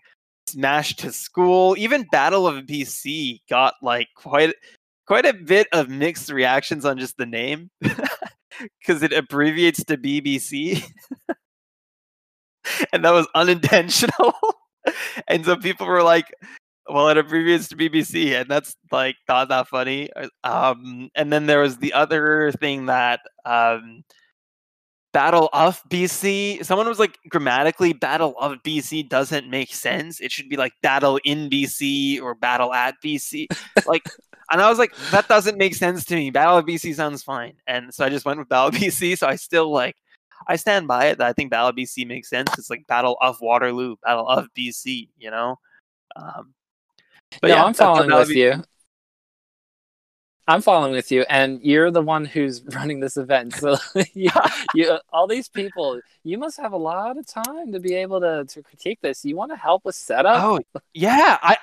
Smash to School, even Battle of BC got like quite quite a bit of mixed reactions on just the name [laughs] because it abbreviates to BBC, [laughs] and that was unintentional. [laughs] and so people were like, well, it abbreviates to BBC, and that's like not that funny. Uh, Um, and then there was the other thing that um, Battle of BC. Someone was like, grammatically, Battle of BC doesn't make sense. It should be like Battle in BC or Battle at BC. Like, and I was like, that doesn't make sense to me. Battle of BC sounds fine, and so I just went with Battle of BC. So I still like. I stand by it that I think Battle of BC makes sense. It's like Battle of Waterloo, Battle of BC, you know? Um, but no, yeah, I'm following with BC you. I'm following with you, and you're the one who's [laughs] running this event. So, [laughs] you, you, all these people, you must have a lot of time to be able to, to critique this. You want to help with setup? Oh yeah, I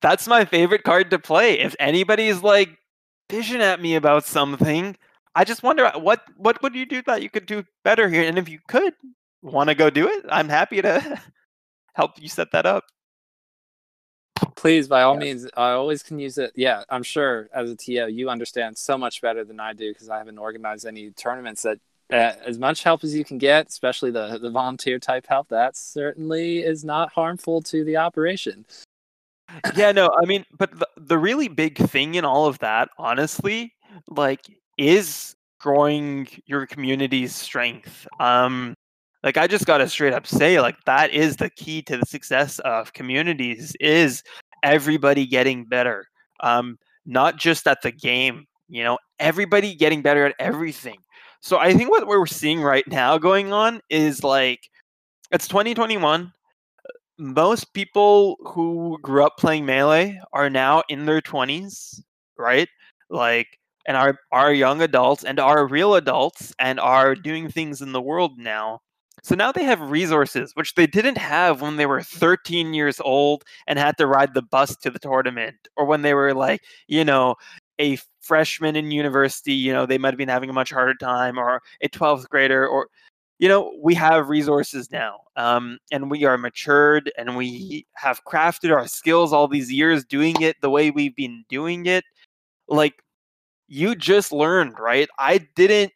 that's my favorite card to play. If anybody's like vision at me about something, I just wonder uh, what what would you do that you could do better here? And if you could want to go do it, I'm happy to [laughs] help you set that up. Please, by all Yeah. means, I always can use it. Yeah, I'm sure as a TO, you understand so much better than I do because I haven't organized any tournaments that. Uh, as much help as you can get, especially the the volunteer type help, that certainly is not harmful to the operation. yeah, no, I mean, but the, the really big thing in all of that, honestly, like, is growing your community's strength. Um, like, I just gotta straight up say, like, that is the key to the success of communities is everybody getting better. Um, not just at the game, you know, everybody getting better at everything. So I think what we're seeing right now going on is like, it's 2021 most people who grew up playing melee are now in their 20s right like and are are young adults and are real adults and are doing things in the world now so now they have resources which they didn't have when they were 13 years old and had to ride the bus to the tournament or when they were like you know a freshman in university you know they might have been having a much harder time or a 12th grader or you know we have resources now um, and we are matured and we have crafted our skills all these years doing it the way we've been doing it. Like you just learned right? I didn't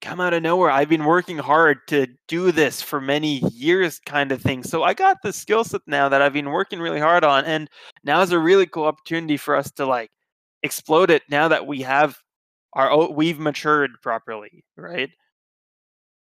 come out of nowhere i've been working hard to do this for many years kind of thing so i got the skill set now that i've been working really hard on and now is a really cool opportunity for us to like explode it now that we have our we've matured properly right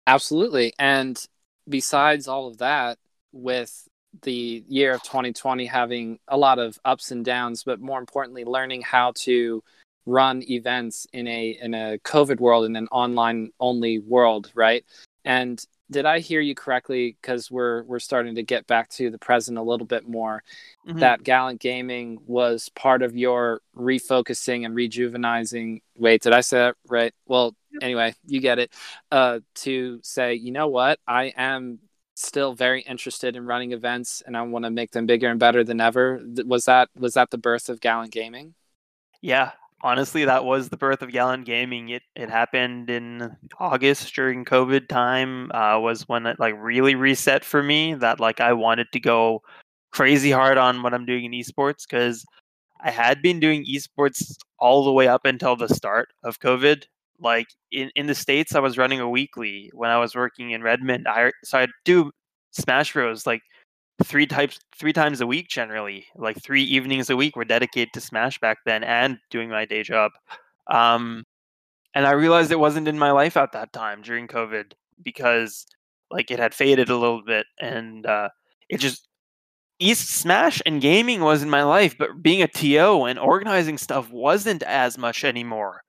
Absolutely. And besides all of that, with the year of 2020 having a lot of ups and downs, but more importantly, learning how to run events in a in a COVID world in an online only world, right? And did I hear you correctly? Because we're we're starting to get back to the present a little bit more. Mhm. That Gallant Gaming was part of your refocusing and rejuvenizing. Wait, did I say that right? Well, anyway, you get it. Uh, to say, you know what, I am still very interested in running events, and I want to make them bigger and better than ever. Was that was that the birth of Gallant Gaming? Yeah, honestly, that was the birth of Gallant Gaming. It it happened in August during COVID time. Uh, was when it like really reset for me. That like I wanted to go crazy hard on what I'm doing in esports because I had been doing esports all the way up until the start of COVID. Like in, in the states, I was running a weekly when I was working in Redmond. I so I do Smash Bros like three types three times a week generally like three evenings a week were dedicated to smash back then and doing my day job um and i realized it wasn't in my life at that time during covid because like it had faded a little bit and uh it just east smash and gaming was in my life but being a to and organizing stuff wasn't as much anymore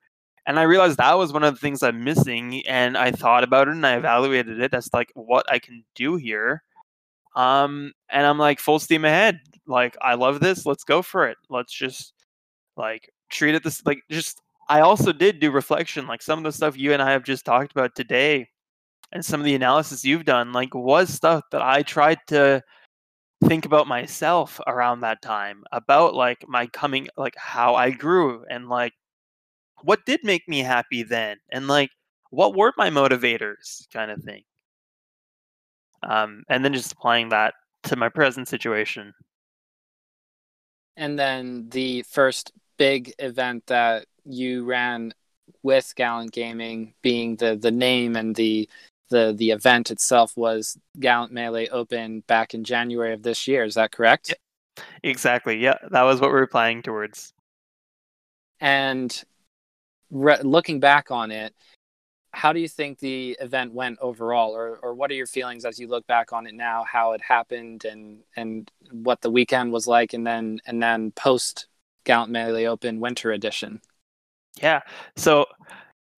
and i realized that was one of the things i'm missing and i thought about it and i evaluated it as like what i can do here um and i'm like full steam ahead like i love this let's go for it let's just like treat it this like just i also did do reflection like some of the stuff you and i have just talked about today and some of the analysis you've done like was stuff that i tried to think about myself around that time about like my coming like how i grew and like what did make me happy then and like what were my motivators kind of thing um, and then just applying that to my present situation. And then the first big event that you ran with Gallant Gaming being the the name and the the the event itself was Gallant Melee Open back in January of this year. Is that correct? Exactly. Yeah, that was what we were planning towards. And re- looking back on it, how do you think the event went overall, or or what are your feelings as you look back on it now? How it happened and and what the weekend was like, and then and then post Gallant Melee Open Winter Edition. Yeah. So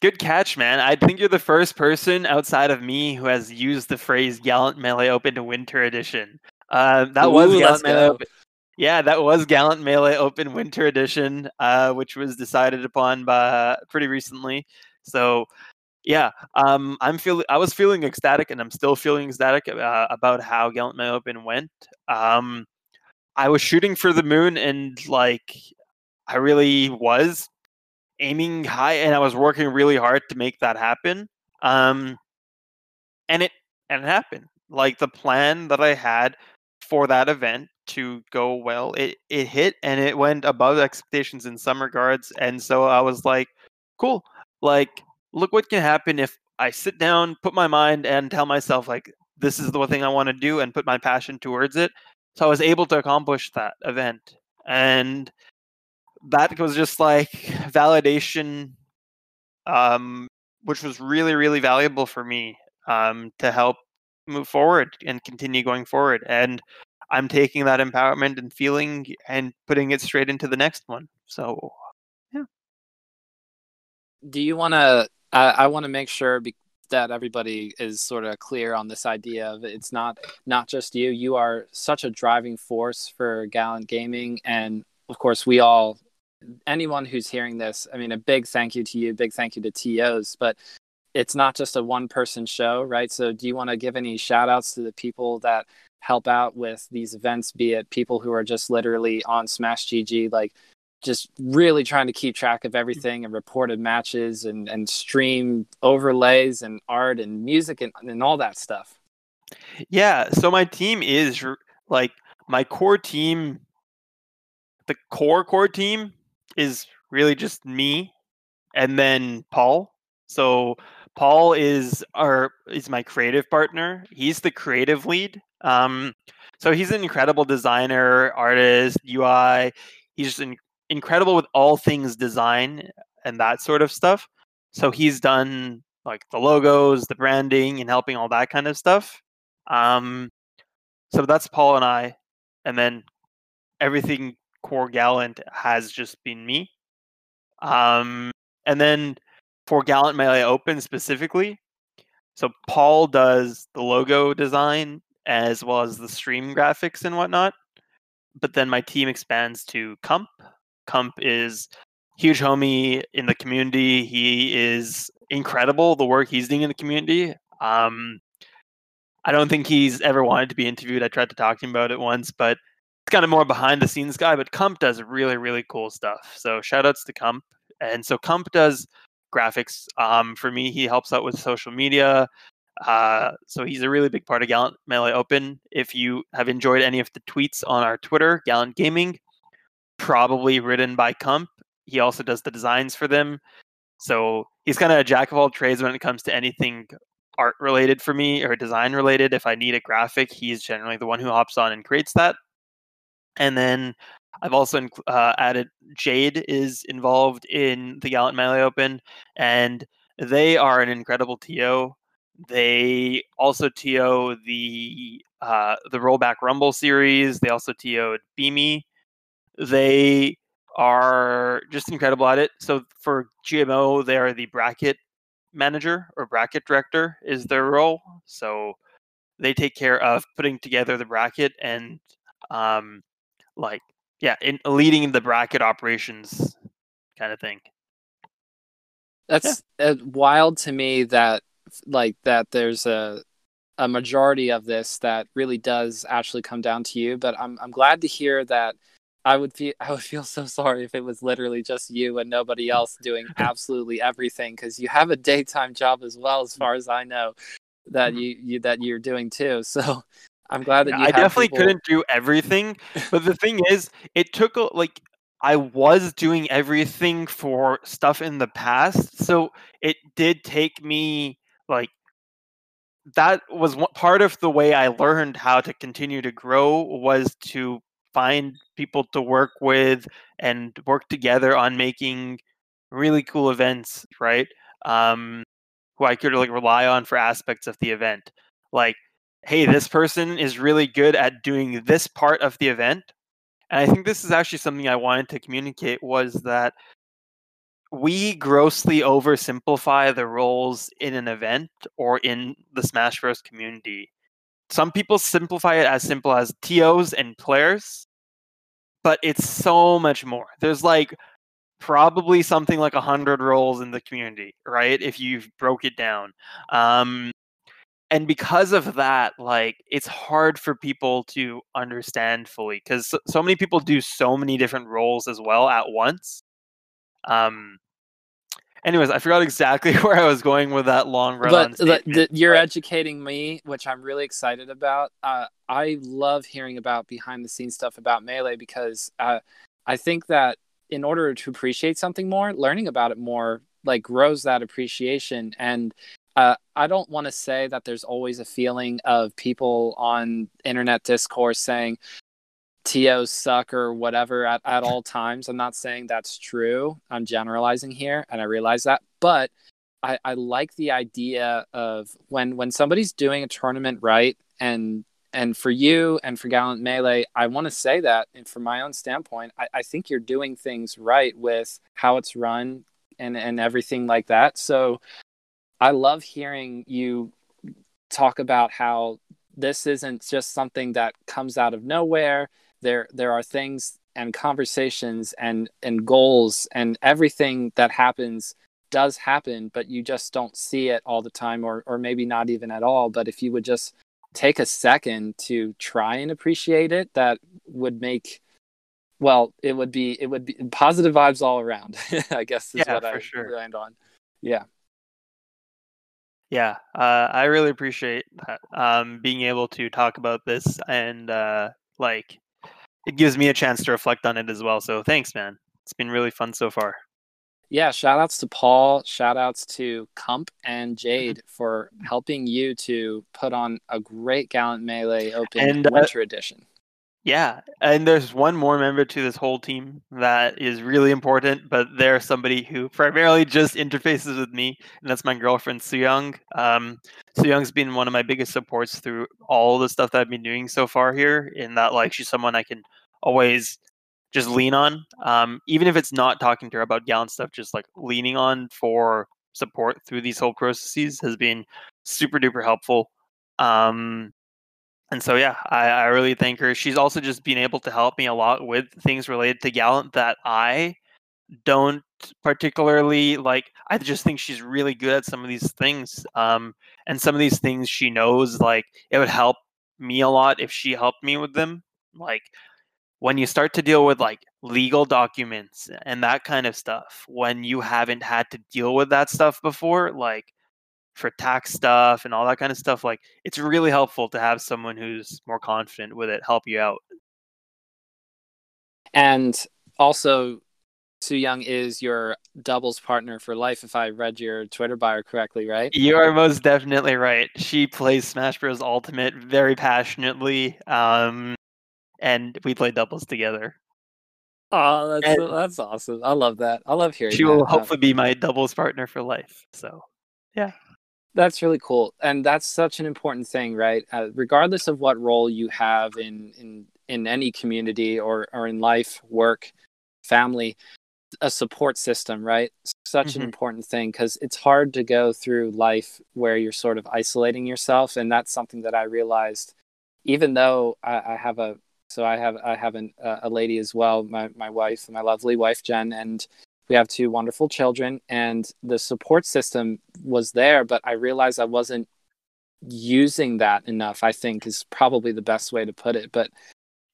good catch, man. I think you're the first person outside of me who has used the phrase Gallant Melee Open to Winter Edition. Uh, that was Gallant Melee. Open. Yeah, that was Gallant Melee Open Winter Edition, uh, which was decided upon by pretty recently. So, yeah, um, I'm feeling. I was feeling ecstatic, and I'm still feeling ecstatic uh, about how Gallant Melee Open went. Um, I was shooting for the moon, and like, I really was aiming high, and I was working really hard to make that happen. Um, and it and it happened. Like the plan that I had for that event to go well, it it hit and it went above expectations in some regards. And so I was like, cool. Like, look what can happen if I sit down, put my mind, and tell myself like this is the one thing I want to do, and put my passion towards it. So I was able to accomplish that event, and that was just like validation, um, which was really really valuable for me um, to help move forward and continue going forward. And I'm taking that empowerment and feeling and putting it straight into the next one. So yeah. do you want to i, I want to make sure be, that everybody is sort of clear on this idea of it's not not just you. You are such a driving force for gallant gaming. And of course we all anyone who's hearing this i mean a big thank you to you big thank you to tos but it's not just a one person show right? So do you want to give any shout outs to the people that help out with these events be it people who are just literally on smash gg like just really trying to keep track of everything and reported matches and, and stream overlays and art and music and, and all that stuff. Yeah, so my team is like my core team. The core core team is really just me, and then Paul. So Paul is our is my creative partner. He's the creative lead. Um, so he's an incredible designer, artist, UI. He's just in, incredible with all things design and that sort of stuff. So he's done like the logos, the branding, and helping all that kind of stuff. Um, so that's Paul and I, and then everything core gallant has just been me. Um, and then for Gallant Melee Open specifically, so Paul does the logo design as well as the stream graphics and whatnot. But then my team expands to Cump. Cump is huge homie in the community. He is incredible the work he's doing in the community. Um, I don't think he's ever wanted to be interviewed. I tried to talk to him about it once, but it's kind of more behind the scenes guy. But Cump does really, really cool stuff. So shout outs to Cump. And so Cump does graphics. Um, for me, he helps out with social media. Uh, so he's a really big part of Gallant Melee Open. If you have enjoyed any of the tweets on our Twitter, Gallant Gaming, probably written by Cump. He also does the designs for them. So he's kind of a jack of all trades when it comes to anything art related for me or design related. If I need a graphic, he's generally the one who hops on and creates that. And then I've also uh, added Jade is involved in the Gallant Melee Open, and they are an incredible TO. They also TO the uh, the Rollback Rumble series. They also TO'd Beamy. They are just incredible at it. So for GMO, they are the bracket manager or bracket director is their role. So they take care of putting together the bracket and um, like yeah, in leading the bracket operations kind of thing. That's yeah. uh, wild to me that like that there's a a majority of this that really does actually come down to you, but I'm I'm glad to hear that I would feel I would feel so sorry if it was literally just you and nobody else doing [laughs] absolutely everything because you have a daytime job as well, as far as I know, that mm-hmm. you, you that you're doing too. So [laughs] I'm glad that yeah, I definitely people... couldn't do everything, [laughs] but the thing is, it took like I was doing everything for stuff in the past, so it did take me like that was part of the way I learned how to continue to grow was to find people to work with and work together on making really cool events, right? Um, who I could like rely on for aspects of the event. Like, hey, this person is really good at doing this part of the event. And I think this is actually something I wanted to communicate was that we grossly oversimplify the roles in an event or in the Smash Bros community some people simplify it as simple as TOs and players, but it's so much more. There's like probably something like a hundred roles in the community, right? If you broke it down. Um, and because of that, like it's hard for people to understand fully because so, so many people do so many different roles as well at once. Um, anyways, I forgot exactly [laughs] where I was going with that long run. But the, the, you're but... educating me, which I'm really excited about. Uh, I love hearing about behind the scenes stuff about melee because uh, I think that in order to appreciate something more, learning about it more like grows that appreciation. And uh, I don't want to say that there's always a feeling of people on internet discourse saying, TOs suck or whatever at, at all times. I'm not saying that's true. I'm generalizing here and I realize that. But I, I like the idea of when when somebody's doing a tournament right and and for you and for Gallant Melee, I want to say that and from my own standpoint, I, I think you're doing things right with how it's run and, and everything like that. So I love hearing you talk about how this isn't just something that comes out of nowhere there there are things and conversations and and goals and everything that happens does happen but you just don't see it all the time or or maybe not even at all. But if you would just take a second to try and appreciate it that would make well it would be it would be positive vibes all around [laughs] i guess is yeah, what i sure. land on. Yeah. Yeah uh, i really appreciate that um, being able to talk about this and uh, like it gives me a chance to reflect on it as well. So thanks, man. It's been really fun so far. Yeah, shout outs to Paul, shout outs to Cump and Jade for helping you to put on a great Gallant Melee Open and, uh, Winter Edition. Yeah, and there's one more member to this whole team that is really important, but they're somebody who primarily just interfaces with me, and that's my girlfriend Suyang. Um, Suyang's been one of my biggest supports through all the stuff that I've been doing so far here. In that, like, she's someone I can always just lean on, um, even if it's not talking to her about gallant stuff. Just like leaning on for support through these whole processes has been super duper helpful. Um, and so yeah, I, I really thank her. She's also just been able to help me a lot with things related to Gallant that I don't particularly like. I just think she's really good at some of these things. Um, and some of these things she knows, like it would help me a lot if she helped me with them. Like when you start to deal with like legal documents and that kind of stuff, when you haven't had to deal with that stuff before, like for tax stuff and all that kind of stuff, like it's really helpful to have someone who's more confident with it help you out. And also, Su Young is your doubles partner for life, if I read your Twitter bio correctly, right? You are most definitely right. She plays Smash Bros. Ultimate very passionately, um, and we play doubles together. Oh, that's and that's awesome! I love that. I love hearing. She will uh hopefully be my doubles partner for life. So, yeah. That's really cool, and that's such an important thing, right? Uh, regardless of what role you have in in in any community or or in life, work, family, a support system, right? Such mm-hmm. an important thing because it's hard to go through life where you're sort of isolating yourself, and that's something that I realized. Even though I, I have a so I have I have an, uh, a lady as well, my my wife, my lovely wife Jen, and we have two wonderful children. And the support system was there, but I realized I wasn't using that enough. I think is probably the best way to put it. But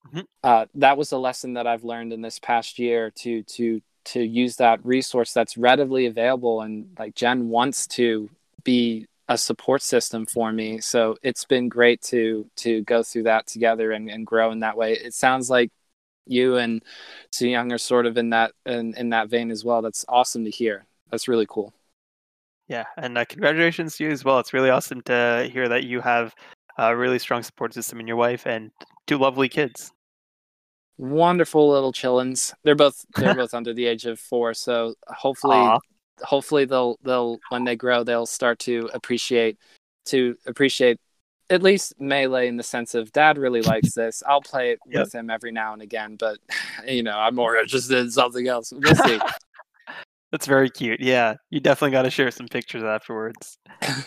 mm-hmm. uh, that was a lesson that I've learned in this past year to to to use that resource that's readily available and like jen wants to be a support system for me so it's been great to to go through that together and, and grow in that way it sounds like you and Young are sort of in that in, in that vein as well. That's awesome to hear. That's really cool. Yeah and uh, congratulations to you as well. It's really awesome to hear that you have a really strong support system in your wife and two lovely kids. Wonderful little chillins. They're both they're [laughs] both under the age of four, so hopefully Aww. hopefully they'll they'll when they grow they'll start to appreciate to appreciate at least melee in the sense of dad really likes [laughs] this. I'll play it yep. with him every now and again, but [sighs] you know I'm more interested in something else. We'll see. [laughs] That's very cute. Yeah, you definitely got to share some pictures afterwards.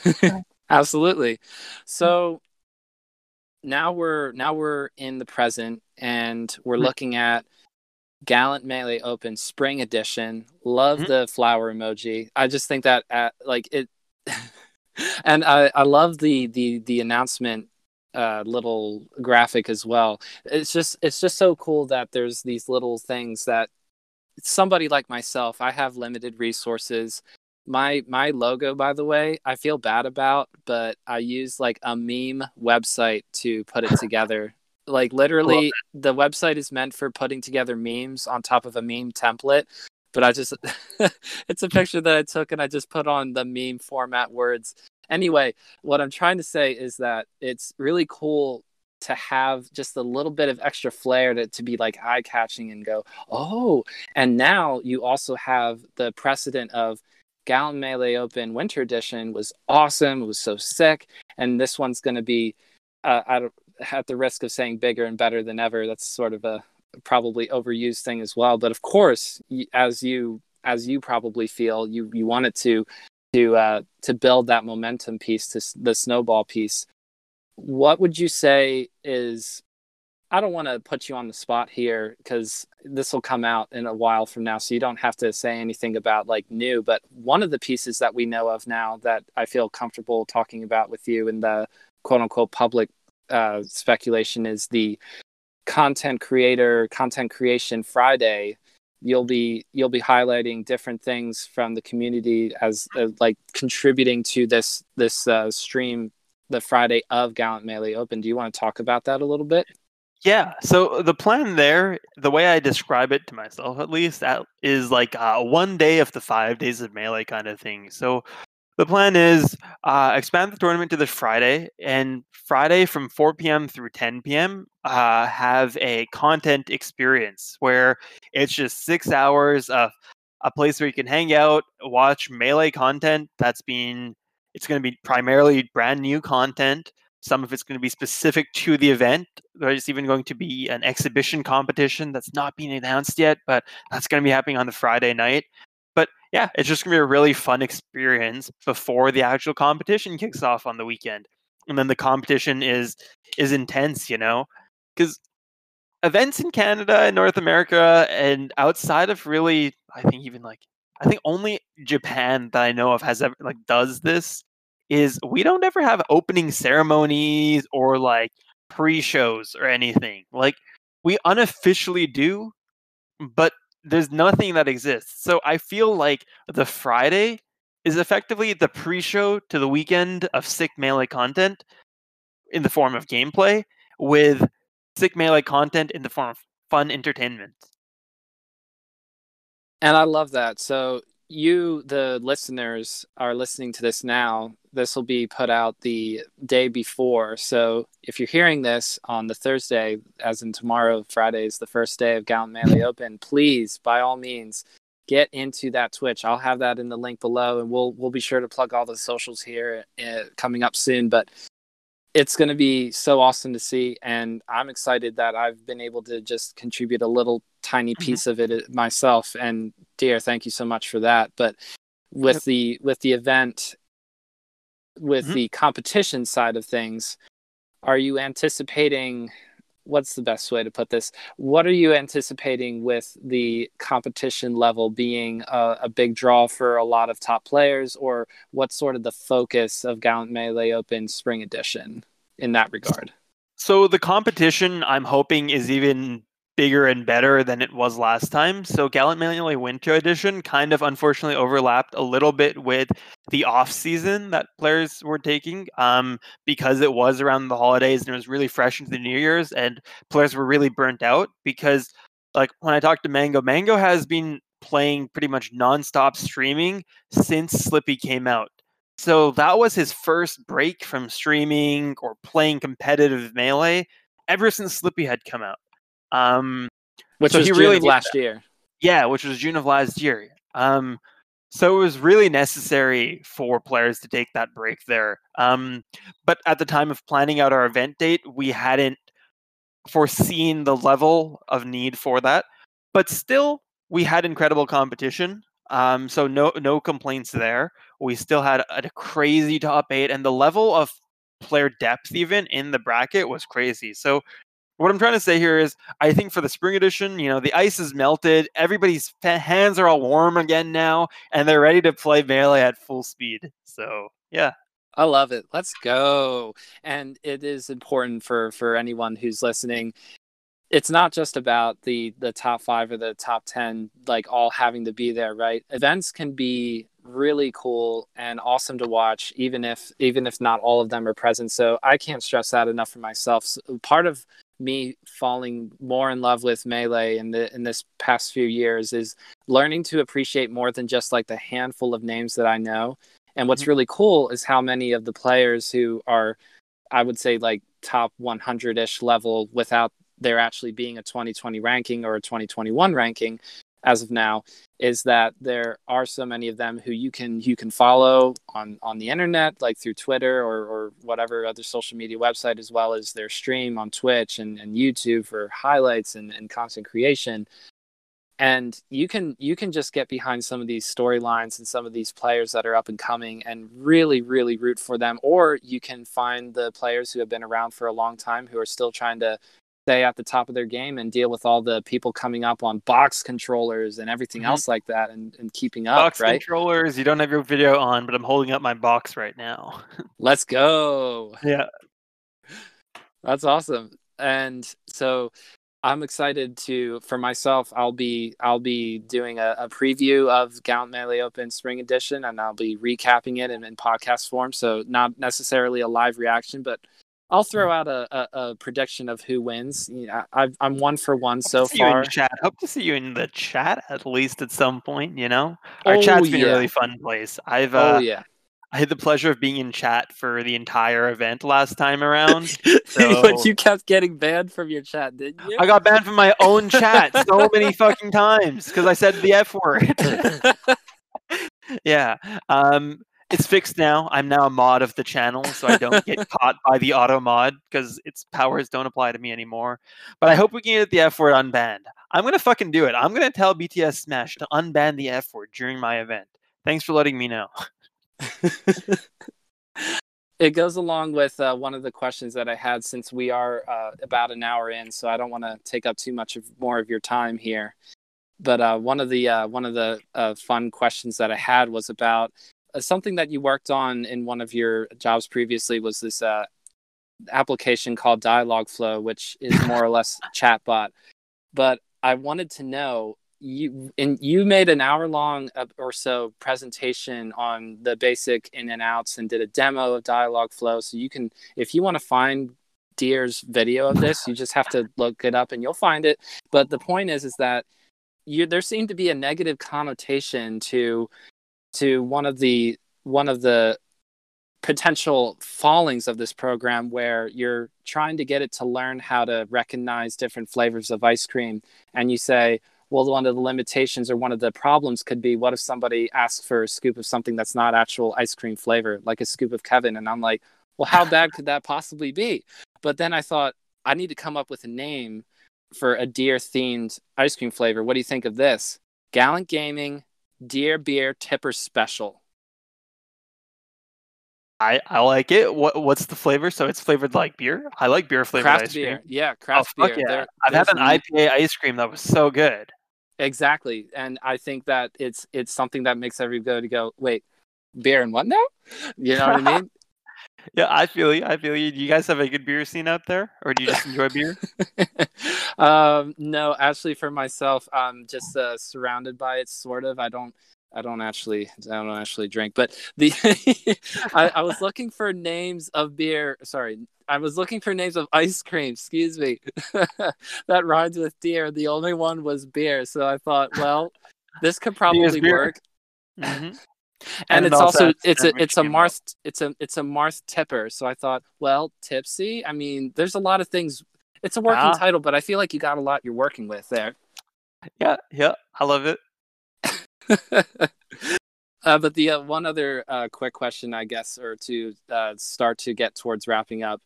[laughs] Absolutely. So now we're now we're in the present and we're mm-hmm. looking at Gallant Melee Open Spring Edition. Love mm-hmm. the flower emoji. I just think that at, uh, like it, and I I love the the the announcement uh, little graphic as well. It's just it's just so cool that there's these little things that somebody like myself, I have limited resources. My my logo by the way i feel bad about but i use like a meme website to put it together. Like literally the website is meant for putting together memes on top of a meme template but i just [laughs] it's a picture that i took and i just put on the meme format words anyway what i'm trying to say is that it's really cool to have just a little bit of extra flair to, to be like eye catching and go oh and now you also have the precedent of Gallant Melee Open Winter Edition was awesome. It was so sick, and this one's going to be uh, at the risk of saying bigger and better than ever. That's sort of a probably overused thing as well. But of course, as you as you probably feel, you you wanted to to uh, to build that momentum piece, to the snowball piece. What would you say is I don't want to put you on the spot here because this will come out in a while from now, so you don't have to say anything about like new. But one of the pieces that we know of now that I feel comfortable talking about with you in the quote unquote public uh, speculation is the content creator content creation Friday. You'll be you'll be highlighting different things from the community as uh, like contributing to this this uh, stream the Friday of Gallant Melee Open. Do you want to talk about that a little bit? Yeah. So the plan there, the way I describe it to myself at least, is like uh, one day of the five days of melee kind of thing. So the plan is uh, expand the tournament to this Friday, and Friday from 4 p.m. through 10 p.m. Uh, have a content experience where it's just six hours of a place where you can hang out, watch melee content that's been. It's going to be primarily brand new content some of it's going to be specific to the event. There's even going to be an exhibition competition that's not being announced yet, but that's going to be happening on the Friday night. Yeah, it's just gonna be a really fun experience before the actual competition kicks off on the weekend, and then the competition is is intense, you know, because events in Canada and North America and outside of really, I think even like I think only Japan that I know of has ever like does this is we don't ever have opening ceremonies or like pre-shows or anything. Like we unofficially do, but there's nothing that exists. So I feel like the Friday is effectively the pre-show to the weekend of sick melee content in the form of gameplay with sick melee content in the form of fun entertainment. And I love that. So you, the listeners, are listening to this now. This will be put out the day before. So if you're hearing this on the Thursday, as in tomorrow, Friday is the first day of Gallant Melee Open, please, by all means, get into that Twitch. I'll have that in the link below, and we'll we'll be sure to plug all the socials here uh, coming up soon. But it's going to be so awesome to see and i'm excited that i've been able to just contribute a little tiny Mm-hmm. piece of it uh, myself and Deer thank you so much for that but with Yep. the with the event with Mhm. the competition side of things are you anticipating what's the best way to put this what are you anticipating with the competition level being a, a big draw for a lot of top players or what's sort of the focus of gallant melee open spring edition in that regard So the competition I'm hoping is even bigger and better than it was last time. So Gallant Melee Winter Edition kind of unfortunately overlapped a little bit with the off season that players were taking um, because it was around the holidays and it was really fresh into the New Year's and players were really burnt out because like when I talked to Mango, Mango has been playing pretty much nonstop streaming since Slippi came out. So that was his first break from streaming or playing competitive melee ever since Slippi had come out. Um, which So was he June really last year yeah, which was June of last year. Um, so it was really necessary for players to take that break there. Um, but at the time of planning out our event date, we hadn't foreseen the level of need for that. But still, we had incredible competition. Um, so no no complaints there. We still had a, a crazy top eight, and the level of player depth even in the bracket was crazy. So what I'm trying to say here is, I think for the spring edition, you know, the ice is melted. Everybody's hands are all warm again now, and they're ready to play melee at full speed. So yeah, I love it. Let's go. And it is important for for anyone who's listening. It's not just about the the top 5 or the top 10 like all having to be there, right? Events can be really cool and awesome to watch even if even if not all of them are present. So I can't stress that enough for myself. So part of me falling more in love with melee in the in this past few years is learning to appreciate more than just like the handful of names that I know and what's Mhm. really cool is how many of the players who are, I would say, like top 100 ish level without there actually being a 2020 ranking or a 2021 ranking as of now is that there are so many of them who you can you can follow on on the internet like through twitter or, or whatever other social media website as well as their stream on twitch and, and youtube for highlights and, and content creation. And you can you can just get behind some of these storylines and some of these players that are up and coming and really really root for them. Or you can find the players who have been around for a long time who are still trying to stay at the top of their game and deal with all the people coming up on box controllers and everything Mhm. else like that and, and keeping up box right controllers. You don't have your video on, but I'm holding up my box right now. [laughs] let's go yeah, That's awesome. And so I'm excited to for myself I'll be I'll be doing a, a preview of Gallant Melee Open Spring Edition and I'll be recapping it in, in podcast form. So not necessarily a live reaction, but I'll throw out a, a, a prediction of who wins. You know, I, I'm one for one so Hope to see you far. in chat. Hope to see you in the chat at least at some point. You know, our Oh, chat's been yeah. a really fun place. I've uh, oh yeah. I had the pleasure of being in chat for the entire event last time around. [laughs] So but you kept getting banned from your chat, didn't you? I got banned from my own chat [laughs] so many fucking times because I said the F word. [laughs] yeah. Um, it's fixed now. I'm now a mod of the channel, so I don't get [laughs] caught by the auto mod because its powers don't apply to me anymore. But I hope we can get the F word unbanned. I'm gonna fucking do it. I'm gonna tell BTS Smash to unban the F word during my event. Thanks for letting me know. [laughs] it goes along with uh, one of the questions that I had since we are uh, about an hour in, so I don't want to take up too much of more of your time here. But uh, one of the uh, one of the uh, fun questions that I had was about Uh, something that you worked on in one of your jobs previously was this uh, application called Dialogflow, which is [laughs] more or less chatbot. But I wanted to know you and you made an hour long or so presentation on the basic in and outs and did a demo of Dialogflow. So you can, if you want to find Deer's video of this, you just have to look it up and you'll find it. But the point is, is that you there seemed to be a negative connotation to to one of the one of the potential fallings of this program where you're trying to get it to learn how to recognize different flavors of ice cream. And you say well one of the limitations or one of the problems could be what if somebody asks for a scoop of something that's not actual ice cream flavor like a scoop of kevin? And i'm like well how bad could that possibly be? But then i thought i need to come up with a name for a deer themed ice cream flavor. What do you think of this? Gallant gaming deer beer tipper special I, I like it. What what's the flavor? So it's flavored like beer. I like beer flavored craft ice beer. cream. Yeah, oh, craft oh, beer. Yeah. There, I've had an IPA ice cream that was so good. Exactly, and I think that it's it's something that makes everybody go, "Wait, beer and what now?" You know what I [laughs] mean? Yeah, I feel you. I feel you. Do you guys have a good beer scene out there, or do you just enjoy beer? [laughs] um, no, actually, for myself, I'm just uh, surrounded by it. Sort of. I don't. I don't actually I don't actually drink, but the [laughs] I, I, was looking for names of beer. Sorry, I was looking for names of ice cream. Excuse me, [laughs] that rhymes with deer. The only one was beer, so I thought, well, this could probably work. Mm-hmm. And, and, it's also it's a it's a Marth it's a it's a Marth Tipper. So I thought, well, tipsy. I mean, there's a lot of things. It's a working ah. title, but I feel like you got a lot you're working with there. Yeah, yeah, I love it. [laughs] uh, but the uh, one other uh, quick question, I guess, or to uh, start to get towards wrapping up,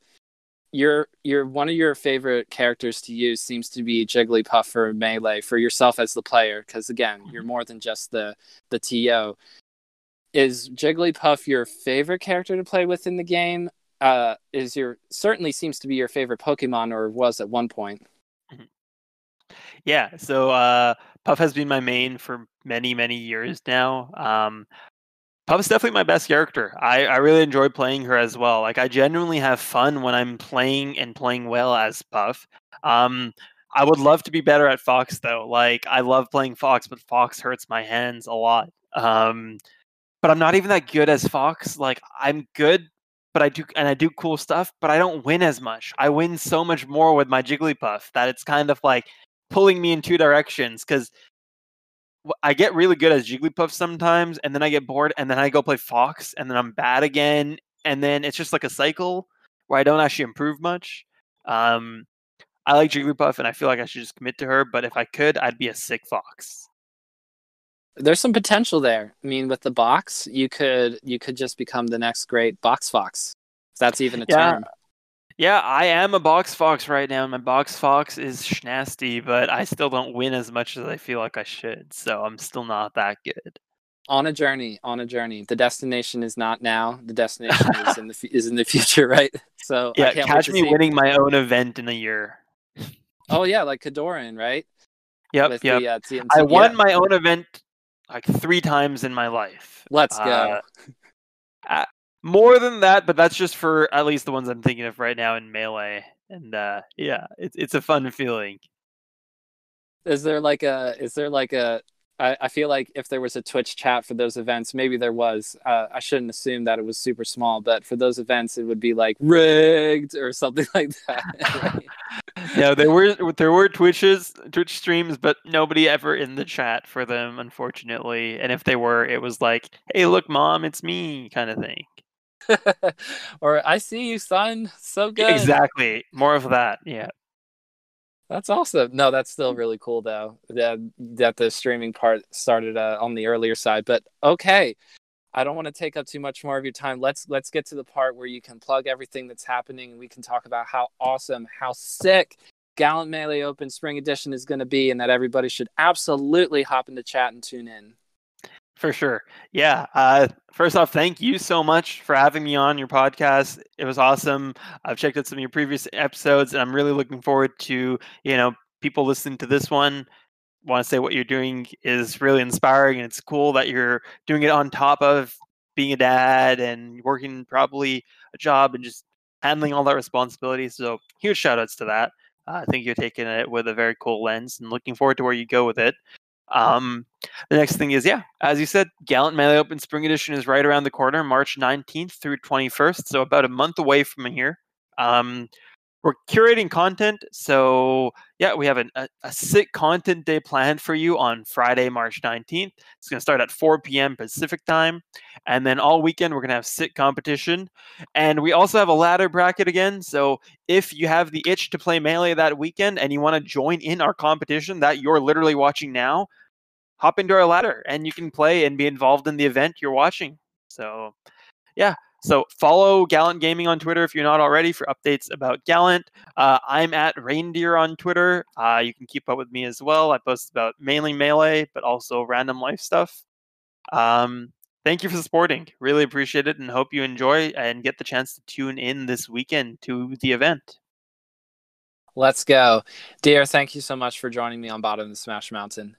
your your one of your favorite characters to use seems to be Jigglypuff for Melee for yourself as the player, because again, you're more than just the the TO. Is Jigglypuff your favorite character to play with in the game? Uh, is your certainly seems to be your favorite Pokemon, or was at one point. Mm-hmm. Yeah, so uh, Puff has been my main for many, many years now. Um, is definitely my best character. I, I really enjoy playing her as well. Like I genuinely have fun when I'm playing and playing well as Puff. Um, I would love to be better at Fox though. Like I love playing Fox, but Fox hurts my hands a lot. Um, but I'm not even that good as Fox. Like I'm good, but I do and I do cool stuff, but I don't win as much. I win so much more with my Jigglypuff that it's kind of like pulling me in two directions because I get really good as Jigglypuff sometimes, and then I get bored, and then I go play Fox, and then I'm bad again, and then it's just like a cycle where I don't actually improve much. Um, I like Jigglypuff, and I feel like I should just commit to her. But if I could, I'd be a sick Fox. There's some potential there. I mean, with the box, you could you could just become the next great box fox. If that's even a yeah, term. Yeah, I am a box fox right now. My box fox is schnasty, but I still don't win as much as I feel like I should. So I'm still not that good. On a journey, on a journey. The destination is not now. The [laughs] destination is in the is in the future, [laughs] right? So yeah, catch me winning my own event in a year. Oh yeah, like Kadoran, right? Yep, With yep. The, uh, TMT, I won yeah. my own event like three times in my life. Let's go. Uh, more than that, but that's just for at least the ones I'm thinking of right now in melee. And uh, yeah, it's it's a fun feeling. Is there like a is there like a I, I feel like if there was a Twitch chat for those events, maybe there was. Uh, I shouldn't assume that it was super small, but for those events, it would be like rigged or something [laughs] like that. yeah, [laughs] there were there were Twitches, Twitch streams, but nobody ever in the chat for them, unfortunately. And if they were, it was like, "Hey, look, mom, it's me," kind of thing. [laughs] or I see you, son. So good. Exactly. More of that. Yeah. That's awesome. No, that's still really cool though. That that the streaming part started uh, on the earlier side, but okay. I don't want to take up too much more of your time. Let's let's get to the part where you can plug everything that's happening and we can talk about how awesome, how sick Gallant Melee Open Spring Edition is going to be, and that everybody should absolutely hop into chat and tune in. For sure. Yeah. Uh, first off, thank you so much for having me on your podcast. It was awesome. I've checked out some of your previous episodes, and I'm really looking forward to, you know, people listening to this one. Want to say what you're doing is really inspiring, and it's cool that you're doing it on top of being a dad and working probably a job and just handling all that responsibility. So, huge shout outs to that. Uh, I think you're taking it with a very cool lens and looking forward to where you go with it. Um, the next thing is, yeah, as you said, Gallant Melee Open Spring Edition is right around the corner, March 19th through 21st, so about a month away from here. Um, we're curating content, so yeah, we have an, a, a sick content day planned for you on Friday, March 19th. It's going to start at 4 p.m. Pacific time, and then all weekend we're going to have sick competition, and we also have a ladder bracket again. So if you have the itch to play melee that weekend and you want to join in our competition that you're literally watching now, hop into our ladder and you can play and be involved in the event you're watching. So, yeah. So follow Gallant Gaming on Twitter if you're not already for updates about Gallant. Uh, I'm at Reindeer on Twitter. Uh, you can keep up with me as well. I post about mainly melee, but also random life stuff. Um, thank you for supporting. Really appreciate it and hope you enjoy and get the chance to tune in this weekend to the event. Let's go. Deer, thank you so much for joining me on Bottom of the Smash Mountain.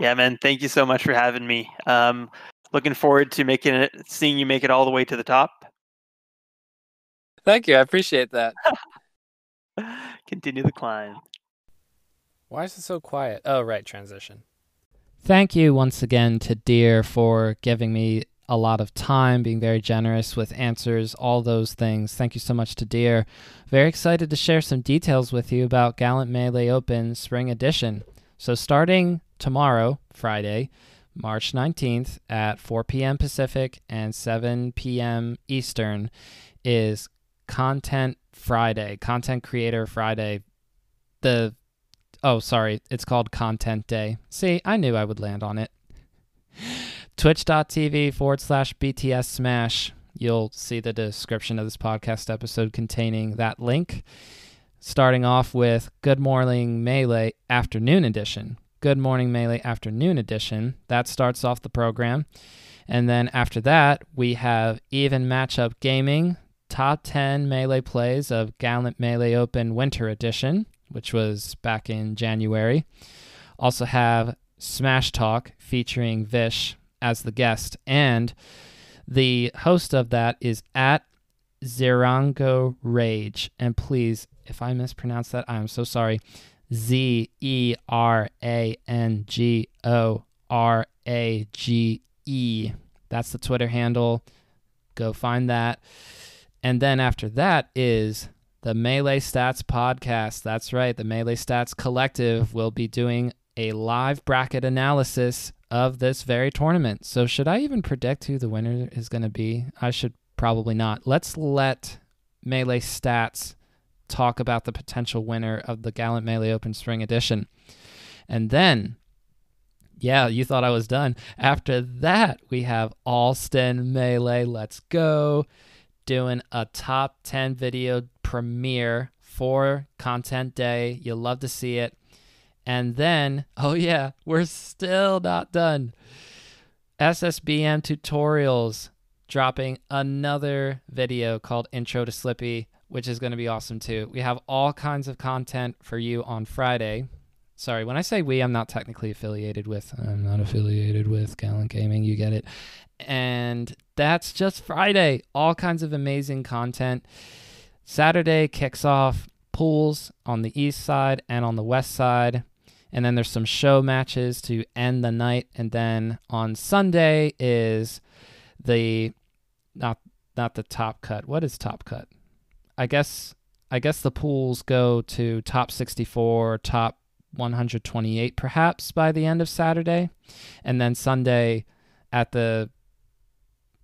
Yeah, man. Thank you so much for having me. Um, looking forward to making it, seeing you make it all the way to the top. Thank you. I appreciate that. [laughs] Continue the climb. Why is it so quiet? Oh, right, transition. Thank you once again to Deer for giving me a lot of time, being very generous with answers, all those things. Thank you so much to Deer. Very excited to share some details with you about Gallant Melee Open Spring Edition. So, starting tomorrow, Friday, March 19th at 4 p.m. Pacific and 7 p.m. Eastern, is Content Friday, Content Creator Friday. The oh, sorry, it's called Content Day. See, I knew I would land on it. [laughs] Twitch.tv forward slash BTS Smash. You'll see the description of this podcast episode containing that link. Starting off with Good Morning Melee Afternoon Edition. Good Morning Melee Afternoon Edition. That starts off the program. And then after that, we have Even Matchup Gaming, top 10 Melee plays of Gallant Melee Open Winter Edition, which was back in January. Also have Smash Talk featuring Vish as the guest. And the host of that is at Zerango Rage. And please, if I mispronounce that, I am so sorry. Z E R A N G O R A G E. That's the Twitter handle. Go find that. And then after that is the Melee Stats podcast. That's right. The Melee Stats Collective will be doing a live bracket analysis of this very tournament. So, should I even predict who the winner is going to be? I should probably not. Let's let Melee Stats talk about the potential winner of the Gallant Melee Open Spring Edition. And then, yeah, you thought I was done. After that, we have Alston Melee. Let's go. Doing a top 10 video premiere for Content Day. You'll love to see it. And then, oh yeah, we're still not done. SSBM tutorials dropping another video called Intro to Slippi, which is going to be awesome too. We have all kinds of content for you on Friday. Sorry, when I say we, I'm not technically affiliated with. I'm not affiliated with Gallant Gaming. You get it. And that's just Friday. All kinds of amazing content. Saturday kicks off pools on the east side and on the west side. And then there's some show matches to end the night. And then on Sunday is the not not the top cut. What is top cut? I guess I guess the pools go to top 64, top 128 perhaps by the end of Saturday. And then Sunday at the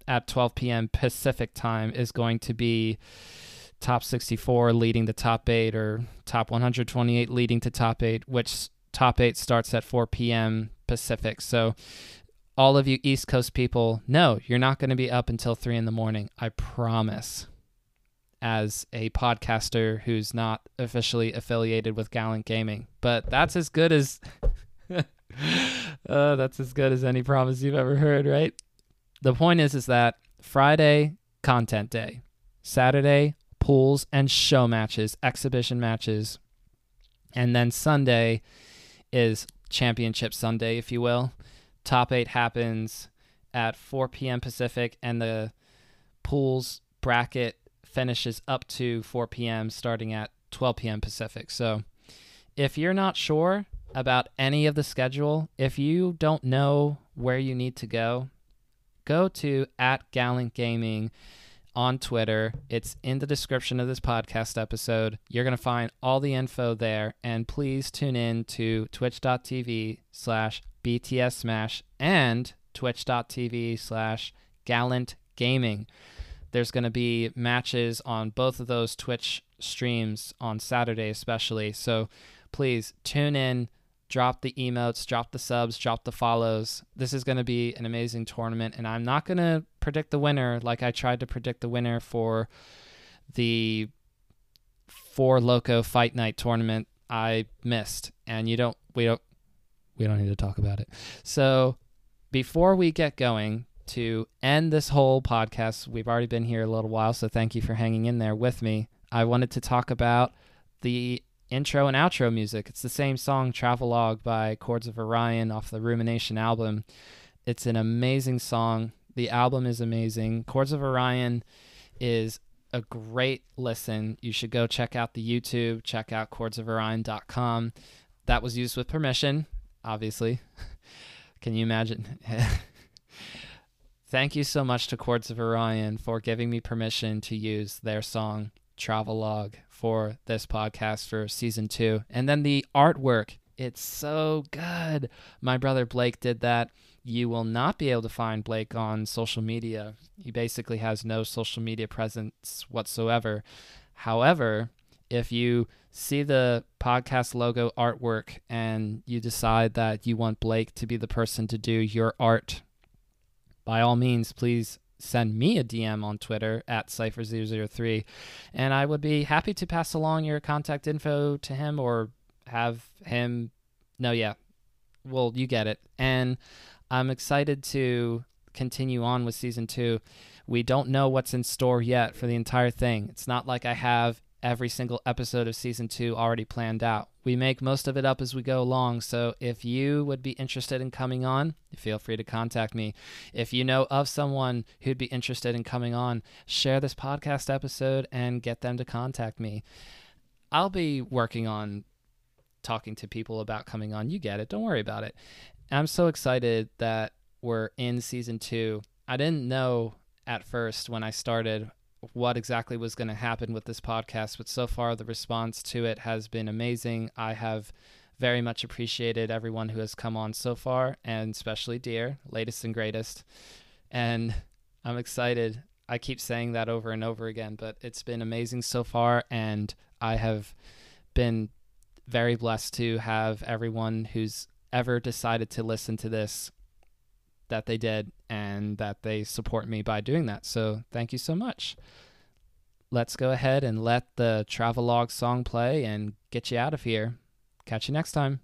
at 12 p.m. Pacific time is going to be top 64 leading to top 8 or top 128 leading to top 8, which top 8 starts at 4 p.m. Pacific. So all of you East Coast people, no, you're not going to be up until 3 in the morning. I promise. As a podcaster who's not officially affiliated with Gallant Gaming. But that's as good as [laughs] uh, that's as good as any promise you've ever heard, right? The point is is that Friday content day, Saturday pools and show matches, exhibition matches, and then Sunday is championship Sunday, if you will. Top 8 happens at 4 p.m. Pacific and the pools bracket finishes up to 4 p.m. starting at 12 p.m. Pacific. So if you're not sure about any of the schedule, if you don't know where you need to go, go to at Gallant Gaming on Twitter. It's in the description of this podcast episode. You're going to find all the info there. And please tune in to twitch.tv slash BTS Smash and twitch.tv slash Gallant Gaming. There's going to be matches on both of those Twitch streams on Saturday, especially. So please tune in, drop the emotes, drop the subs, drop the follows. This is going to be an amazing tournament, and I'm not going to predict the winner like I tried to predict the winner for the Four Loco Fight Night tournament. I missed, and you don't, we don't, we don't need to talk about it. So before we get going, to end this whole podcast, we've already been here a little while, so thank you for hanging in there with me. I wanted to talk about the intro and outro music. It's the same song, Travelogue by Chords of Orion off the Rumination album. It's an amazing song. The album is amazing. Chords of Orion is a great listen. You should go check out the YouTube, check out chordsoforion.com. That was used with permission, obviously. [laughs] Can you imagine? [laughs] Thank you so much to Chords of Orion for giving me permission to use their song Travelogue for this podcast for season two. And then the artwork, it's so good. My brother Blake did that. You will not be able to find Blake on social media. He basically has no social media presence whatsoever. However, if you see the podcast logo artwork and you decide that you want Blake to be the person to do your art by all means, please send me a DM on Twitter at Cypher003, and I would be happy to pass along your contact info to him or have him. No, yeah. Well, you get it. And I'm excited to continue on with season two. We don't know what's in store yet for the entire thing. It's not like I have every single episode of season two already planned out. We make most of it up as we go along. So if you would be interested in coming on, feel free to contact me. If you know of someone who'd be interested in coming on, share this podcast episode and get them to contact me. I'll be working on talking to people about coming on. You get it. Don't worry about it. I'm so excited that we're in season two. I didn't know at first when I started what exactly was going to happen with this podcast, but so far the response to it has been amazing. I have very much appreciated everyone who has come on so far, and especially Deer, latest and greatest. And I'm excited. I keep saying that over and over again, but it's been amazing so far, and I have been very blessed to have everyone who's ever decided to listen to this that they did and that they support me by doing that. So thank you so much. Let's go ahead and let the Travelogue song play and get you out of here. Catch you next time.